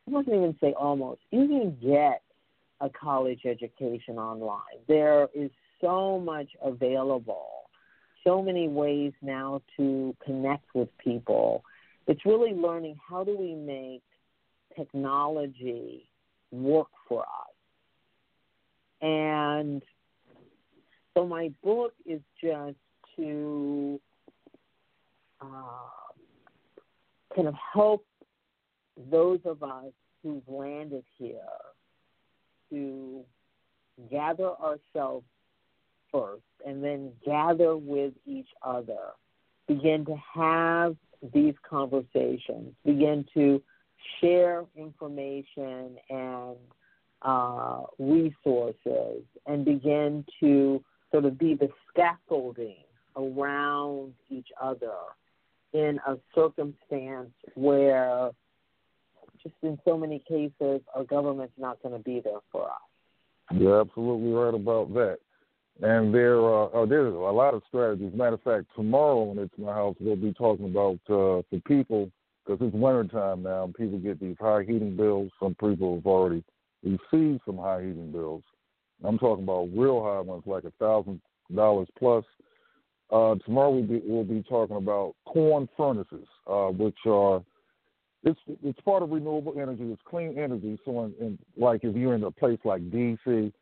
I wouldn't even say almost, you can get a college education online. There is so much available, so many ways now to connect with people. It's really learning how do we make technology work for us. And so my book is just to uh, kind of help those of us who've landed here to gather ourselves first and then gather with each other, begin to have these conversations, begin to share information and uh, resources, and begin to sort of be the scaffolding around each other in a circumstance where, just in so many cases, our government's not going to be there for us. You're absolutely right about that. And there, uh, oh, there's a lot of strategies. Matter of fact, tomorrow when it's my house, we'll be talking about uh, for people because it's wintertime now. And people get these high heating bills. Some people have already received some high heating bills. I'm talking about real high ones, like a thousand dollars plus. Uh, tomorrow we'll be, we'll be talking about corn furnaces, uh, which are it's it's part of renewable energy. It's clean energy. So, in, in, like if you're in a place like DC,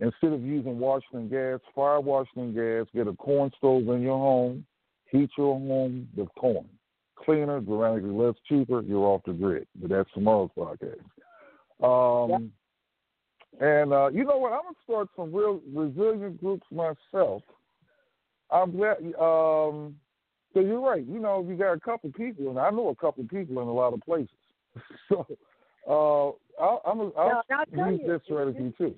Instead of using Washington gas, fire Washington gas, get a corn stove in your home, heat your home with corn. Cleaner, dramatically less cheaper, you're off the grid. But that's tomorrow's podcast. Um, yep. And uh, you know what? I'm gonna start some real resilient groups myself. I'm glad. Um, so you're right. You know, you got a couple people, and I know a couple people in a lot of places. so uh, I'll, I'm a, I'll, I'll use this strategy too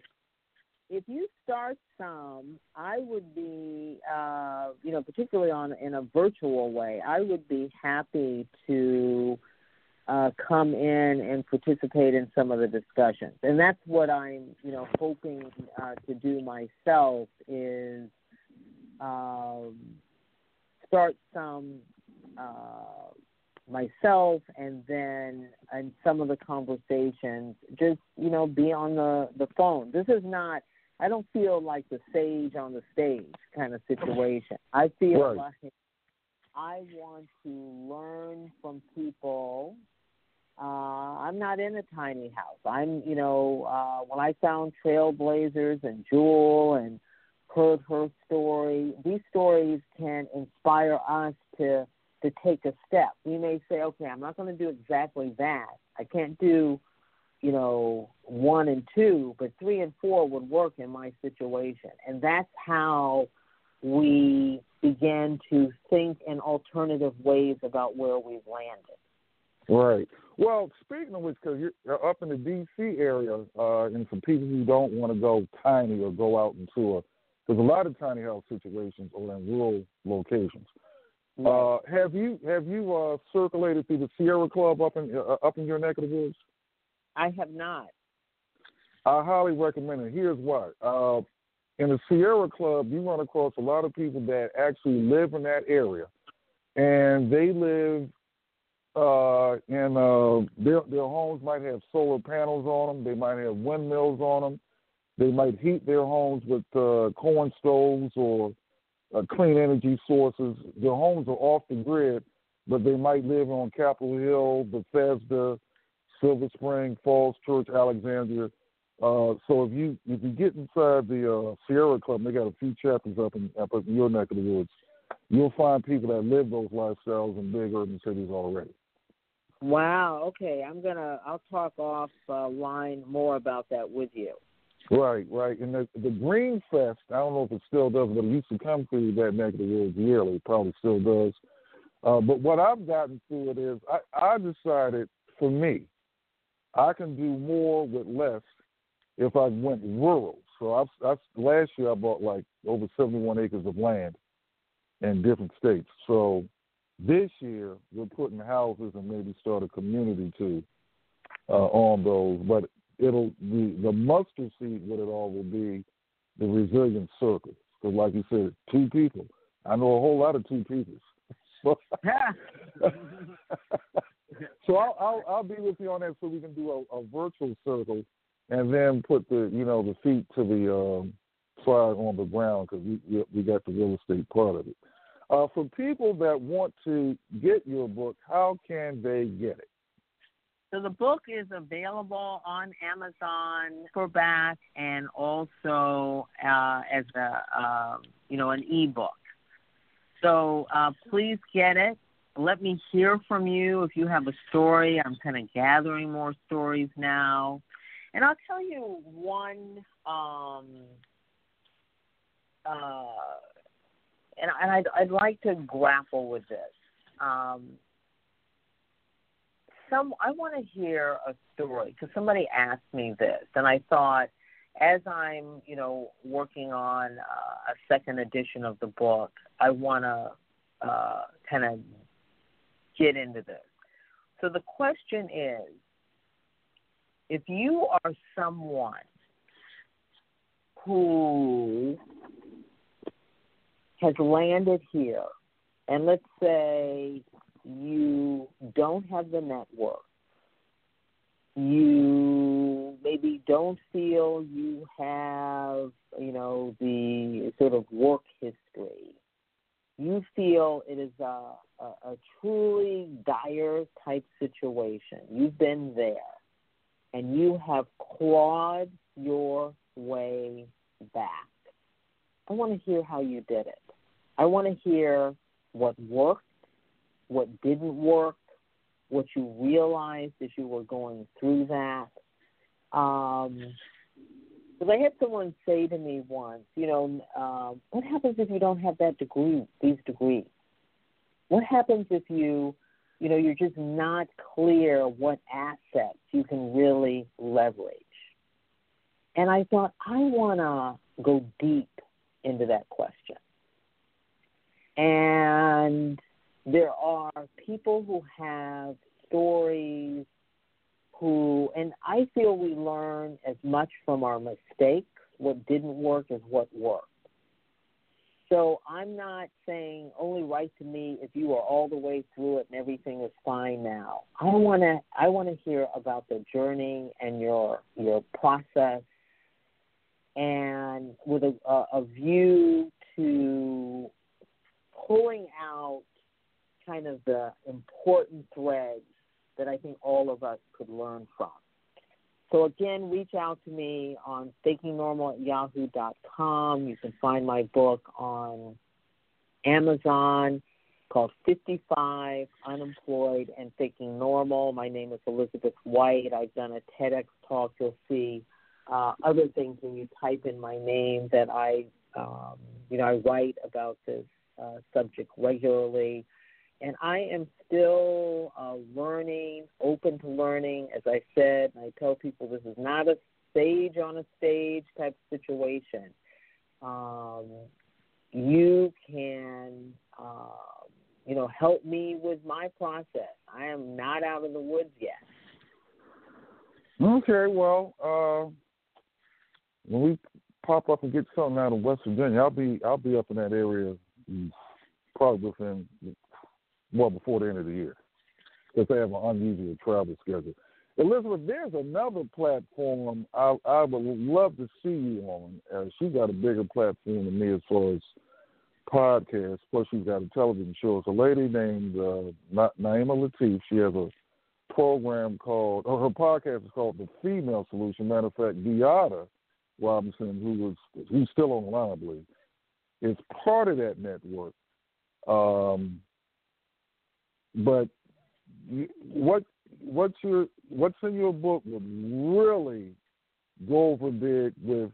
if you start some, I would be, uh, you know, particularly on in a virtual way, I would be happy to uh, come in and participate in some of the discussions, and that's what I'm, you know, hoping uh, to do myself is um, start some uh, myself, and then in some of the conversations, just you know, be on the the phone. This is not. I don't feel like the sage on the stage kind of situation. I feel Right. like I want to learn from people. Uh, I'm not in a tiny house. I'm, you know, uh, when I found Trailblazers and Jewel and heard her story, these stories can inspire us to to take a step. We may say, okay, I'm not going to do exactly that. I can't do, you know, one and two, but three and four would work in my situation. And that's how we begin to think in alternative ways about where we've landed. Right. Well, speaking of which, because you're you're up in the D.C. area, uh, and for people who don't want to go tiny or go out into a, there's a lot of tiny house situations or in rural locations. Uh, have you have you uh, circulated through the Sierra Club up in uh, up in your neck of the woods? I have not. I highly recommend it. Here's why. Uh, in the Sierra Club, you run across a lot of people that actually live in that area, and they live uh, in uh, their their homes might have solar panels on them. They might have windmills on them. They might heat their homes with uh, corn stoves or uh, clean energy sources. Their homes are off the grid, but they might live on Capitol Hill, Bethesda, Silver Spring, Falls Church, Alexandria. Uh, so if you if you get inside the uh, Sierra Club, they got a few chapters up in up in your neck of the woods. You'll find people that live those lifestyles in big urban cities already. Wow. Okay, I'm gonna. I'll talk off uh, line more about that with you. Right, right. And the the Green Fest, I don't know if it still does, but it used to come through that neck of the woods yearly. It probably still does. Uh, but what I've gotten through it is I, I decided for me, I can do more with less if I went rural. So I've, I've last year I bought like over 71 acres of land in different states. So this year we're putting houses and maybe start a community too uh, on those. But it'll the the mustard seed what it all will be the resilient circle. Because like you said, two people. I know a whole lot of two peoples. So, I'll, I'll I'll be with you on that so we can do a, a virtual circle and then put the you know the feet to the um, side on the ground because we, we we got the real estate part of it. Uh, for people that want to get your book, how can they get it? So the book is available on Amazon for back and also uh, as a uh, you know an ebook. So uh, please get it. Let me hear from you if you have a story. I'm kind of gathering more stories now, and I'll tell you one. Um, uh, and and I'd, I'd like to grapple with this. Um, some I want to hear a story because somebody asked me this, and I thought, as I'm you know working on uh, a second edition of the book, I want to uh, kind of get into this. So the question is, if you are someone who has landed here, and let's say you don't have the network, you maybe don't feel you have, you know, the sort of work history. You feel it is a, a, a truly dire type situation. You've been there, and you have clawed your way back. I want to hear how you did it. I want to hear what worked, what didn't work, what you realized as you were going through that. Um, because I had someone say to me once, you know, um, what happens if you don't have that degree, these degrees? What happens if you, you know, you're just not clear what assets you can really leverage? And I thought, I want to go deep into that question. And there are people who have stories who, and I feel we learn as much from our mistakes, what didn't work as what worked. So I'm not saying only write to me if you are all the way through it and everything is fine now. I want to I want to hear about the journey and your your process and with a, a, a view to pulling out kind of the important threads that I think all of us could learn from. So again, reach out to me on fakingnormal at yahoo.com. You can find my book on Amazon called 55 Unemployed and Thinking Normal. My name is Elizabeth White. I've done a TEDx talk. You'll see uh, other things when you type in my name that I, um, you know, I write about this uh, subject regularly and I am still uh, learning, open to learning. As I said, I tell people this is not a stage on a stage type situation. Um, you can, uh, you know, help me with my process. I am not out of the woods yet. Okay, well, uh, when we pop up and get something out of West Virginia, I'll be I'll be up in that area probably within well before the end of the year because they have an unusual travel schedule. Elizabeth, there's another platform I, I would love to see you on. Uh, she's got a bigger platform than me as far as podcasts. Plus, she's got a television show. It's a lady named uh, Naima Latif. She has a program called, or her podcast is called The Female Solution. Matter of fact, Viyahta Robinson, who was who's still on line, I believe, is part of that network. Um, but what what's your what's in your book would really go over big with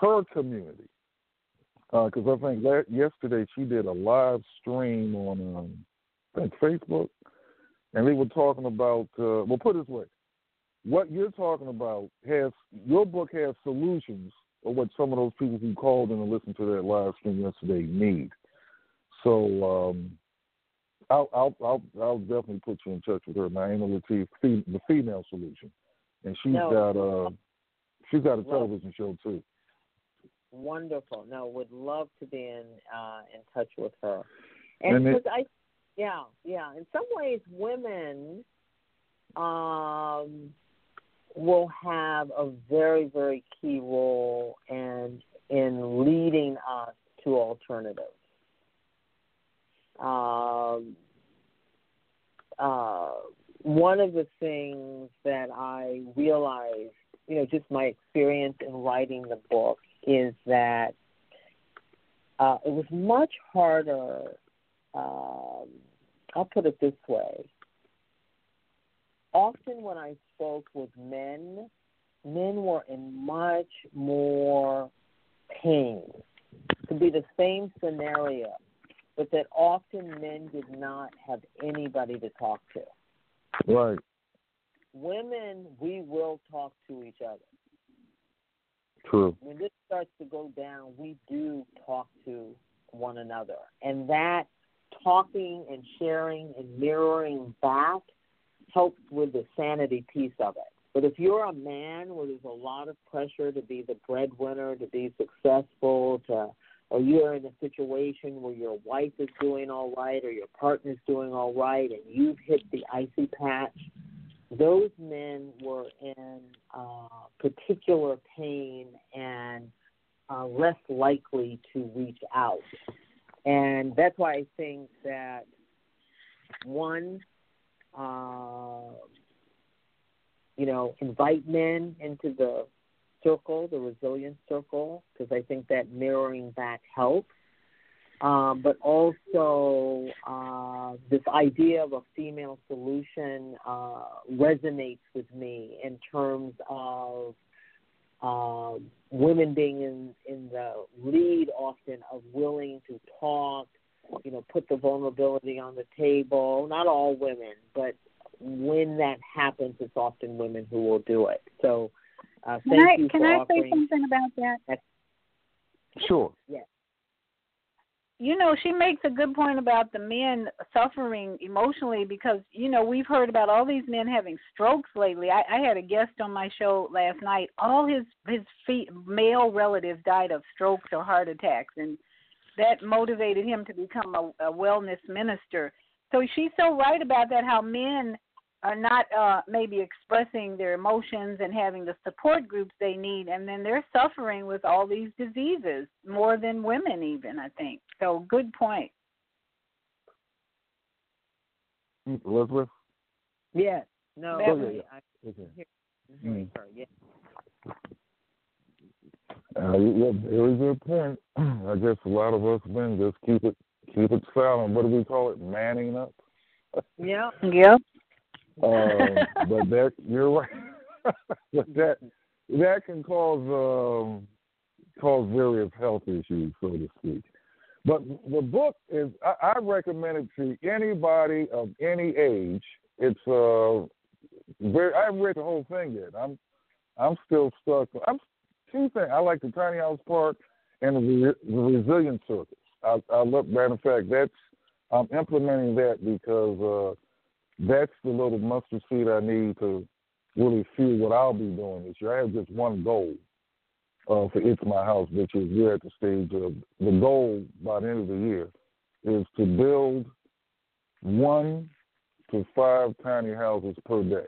her community because uh, I think that yesterday she did a live stream on um, I think Facebook, and they were talking about. Uh, well, put it this way: what you're talking about has your book has solutions or what some of those people who called in and listened to that live stream yesterday need. So um, I'll, I'll, I'll, I'll definitely put you in touch with her. Naima Latif, the female solution, and she's no. got uh, she's got a television show too. Wonderful. No, would love to be in uh, in touch with her. And because I, yeah, yeah. In some ways, women um, will have a very, very key role in in leading us to alternatives um, uh, one of the things that I realized, you know, just my experience in writing the book, is that uh, it was much harder. Um, I'll put it this way. Often, when I spoke with men, men were in much more pain. It could be the same scenario but that often men did not have anybody to talk to. Right. Women, we will talk to each other. True. When this starts to go down, we do talk to one another. And that talking and sharing and mirroring back helps with the sanity piece of it. But if you're a man where there's a lot of pressure to be the breadwinner, to be successful, to or you're in a situation where your wife is doing all right or your partner's doing all right and you've hit the icy patch, those men were in uh, particular pain and uh, less likely to reach out. And that's why I think that one, uh, you know, invite men into the circle, the resilience circle, because I think that mirroring back helps. Um, but also, uh, this idea of a female solution uh, resonates with me in terms of uh, women being in, in the lead often of willing to talk, you know, put the vulnerability on the table. Not all women, but when that happens, it's often women who will do it. So uh, can I, can I say something about that? Sure. Yes. You know, she makes a good point about the men suffering emotionally because you know we've heard about all these men having strokes lately. I, I had a guest on my show last night. All his his feet, male relatives died of strokes or heart attacks, and that motivated him to become a, a wellness minister. So she's so right about that. How men are not uh, maybe expressing their emotions and having the support groups they need, and then they're suffering with all these diseases more than women, even I think. So good point. Elizabeth. Yes. No. That was- I, Okay. I heard her, yeah. Uh, yeah, very good point. I guess a lot of us men just keep it keep it silent. What do we call it? Manning up. Yeah. Yep. Um, but that you're right. but that that can cause um, cause various health issues, so to speak. But the book is I, I recommend it to anybody of any age. It's uh very I haven't read the whole thing yet. I'm I'm still stuck. I'm two things. I like the tiny house part and the, the resilience circus. I, I look. Matter of fact, that's I'm implementing that because uh, that's the little mustard seed I need to really feel what I'll be doing this year. I have just one goal uh, for It's My House, which is we're at the stage of the goal by the end of the year is to build one to five tiny houses per day.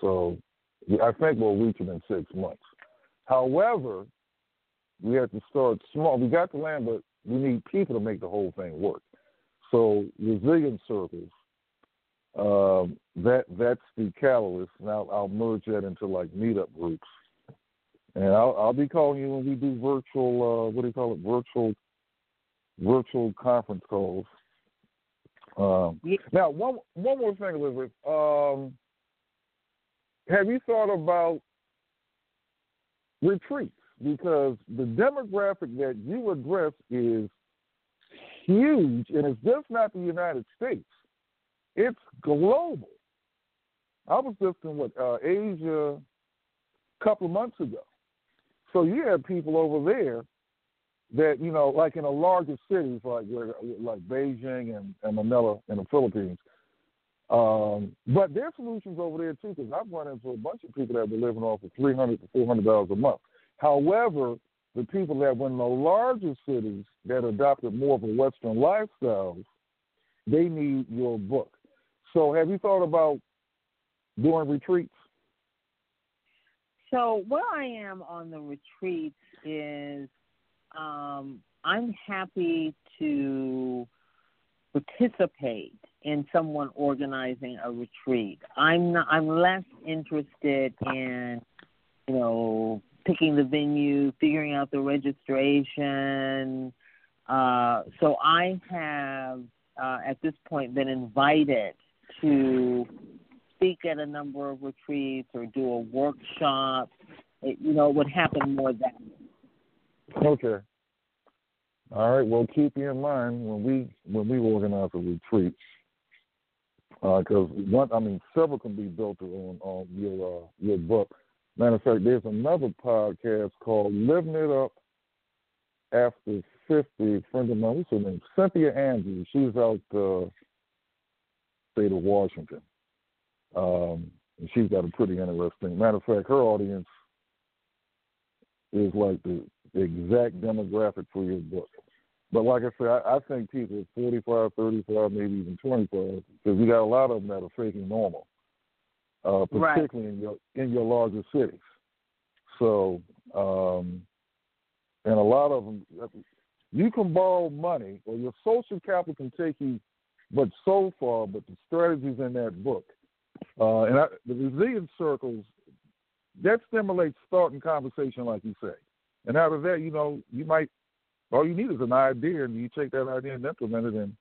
So I think we'll reach it in six months. However, we have to start small. We got the land, but we need people to make the whole thing work. So resilience circles, um, that that's the catalyst. And I'll, I'll merge that into like meetup groups, and I'll, I'll be calling you when we do virtual. Uh, what do you call it? Virtual virtual conference calls. Um, Yeah. Now, one one more thing, Elizabeth. Um, have you thought about retreats? Because the demographic that you address is huge, and it's just not the United States; it's global. I was just in what uh, Asia a couple of months ago, so you have people over there that you know, like in the larger cities like like Beijing and, and Manila in the Philippines. Um, but there's solutions over there too, because I've run into a bunch of people that were living off of three hundred to four hundred dollars a month. However, the people that were in the larger cities that adopted more of a Western lifestyle, they need your book. So, have you thought about doing retreats? So where I am on the retreats is um, I'm happy to participate in someone organizing a retreat. I'm not, I'm less interested in you know picking the venue, figuring out the registration. Uh, so I have uh, at this point been invited to speak at a number of retreats or do a workshop. It, you know, it would happen more that. Okay. All right. Well, keep you in mind when we when we organize a retreat, because one, I mean, several can be built on on your uh, your book. Matter of fact, there's another podcast called "Living It Up After 50. A friend of mine, what's her name? Cynthia Andrews. She's out uh, state of Washington. Um, and she's got a pretty interesting. Matter of fact, her audience is like the exact demographic for your book. But like I said, I, I think people 45, 35, maybe even 25, because you got a lot of them that are faking normal, uh, Right. particularly in your in your larger cities. So, um, and a lot of them, you can borrow money, or your social capital can take you, but so far. But the strategies in that book, uh, and I, the resilience circles, that stimulates starting conversation, like you say. And out of that, you know, you might all you need is an idea, and you take that idea and implement it, and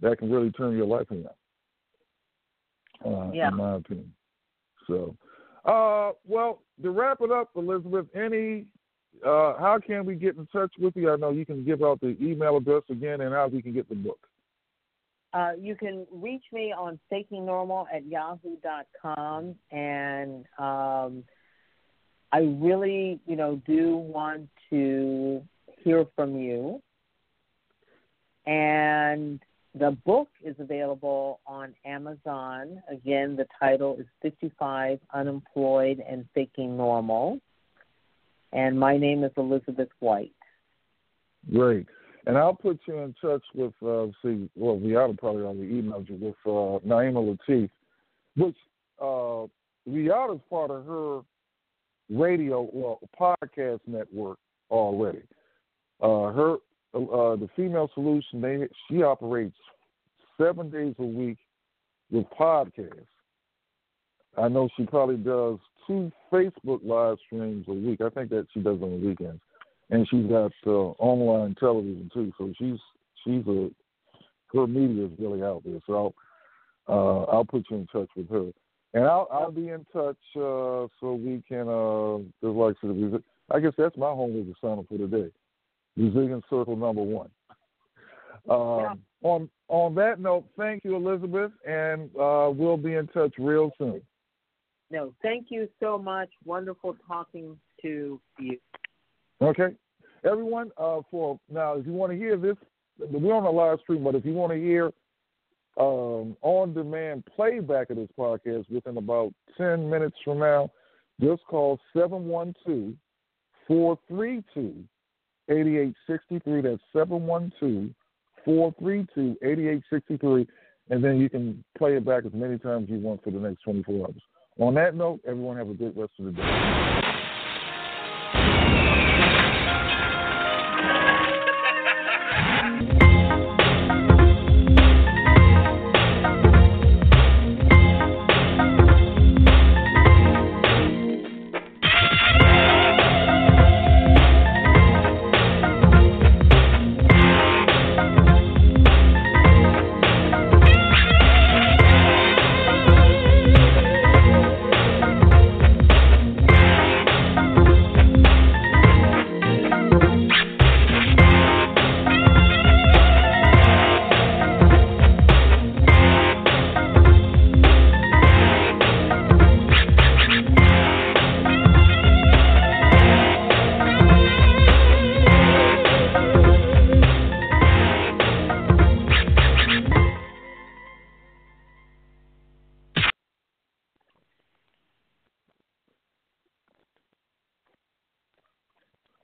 that can really turn your life around. Uh, Yeah. In my opinion. So, uh, well, to wrap it up, Elizabeth, any, uh, how can we get in touch with you? I know you can give out the email address again, and how we can get the book. Uh, you can reach me on fakingnormal at yahoo.com, and um, I really, you know, do want to hear from you. And the book is available on Amazon. Again, the title is 55 Unemployed and Faking Normal. And my name is Elizabeth White. Great. And I'll put you in touch with, uh, see, well, Viyahta probably already emailed you with uh, Naima Latif, which uh, Viyahta's part of her radio, well, podcast network already. Uh, her, uh, the Female Solution, they she operates seven days a week with podcasts. I know she probably does two Facebook live streams a week. I think that she does on the weekends, and she's got uh, online television too. So she's she's a her media is really out there. So I'll uh, I'll put you in touch with her, and I'll I'll be in touch uh, so we can uh, just like the I guess that's my homework assignment for today. Resilient Circle number one. Um, yeah. On on that note, thank you, Elizabeth, and uh, we'll be in touch real soon. No, thank you so much. Wonderful talking to you. Okay, everyone. Uh, for now, if you want to hear this, we're on a live stream, but if you want to hear um, on-demand playback of this podcast within about ten minutes from now, just call 712 432 8863. That's 712 432 8863. And then you can play it back as many times as you want for the next 24 hours. On that note, everyone have a good rest of the day.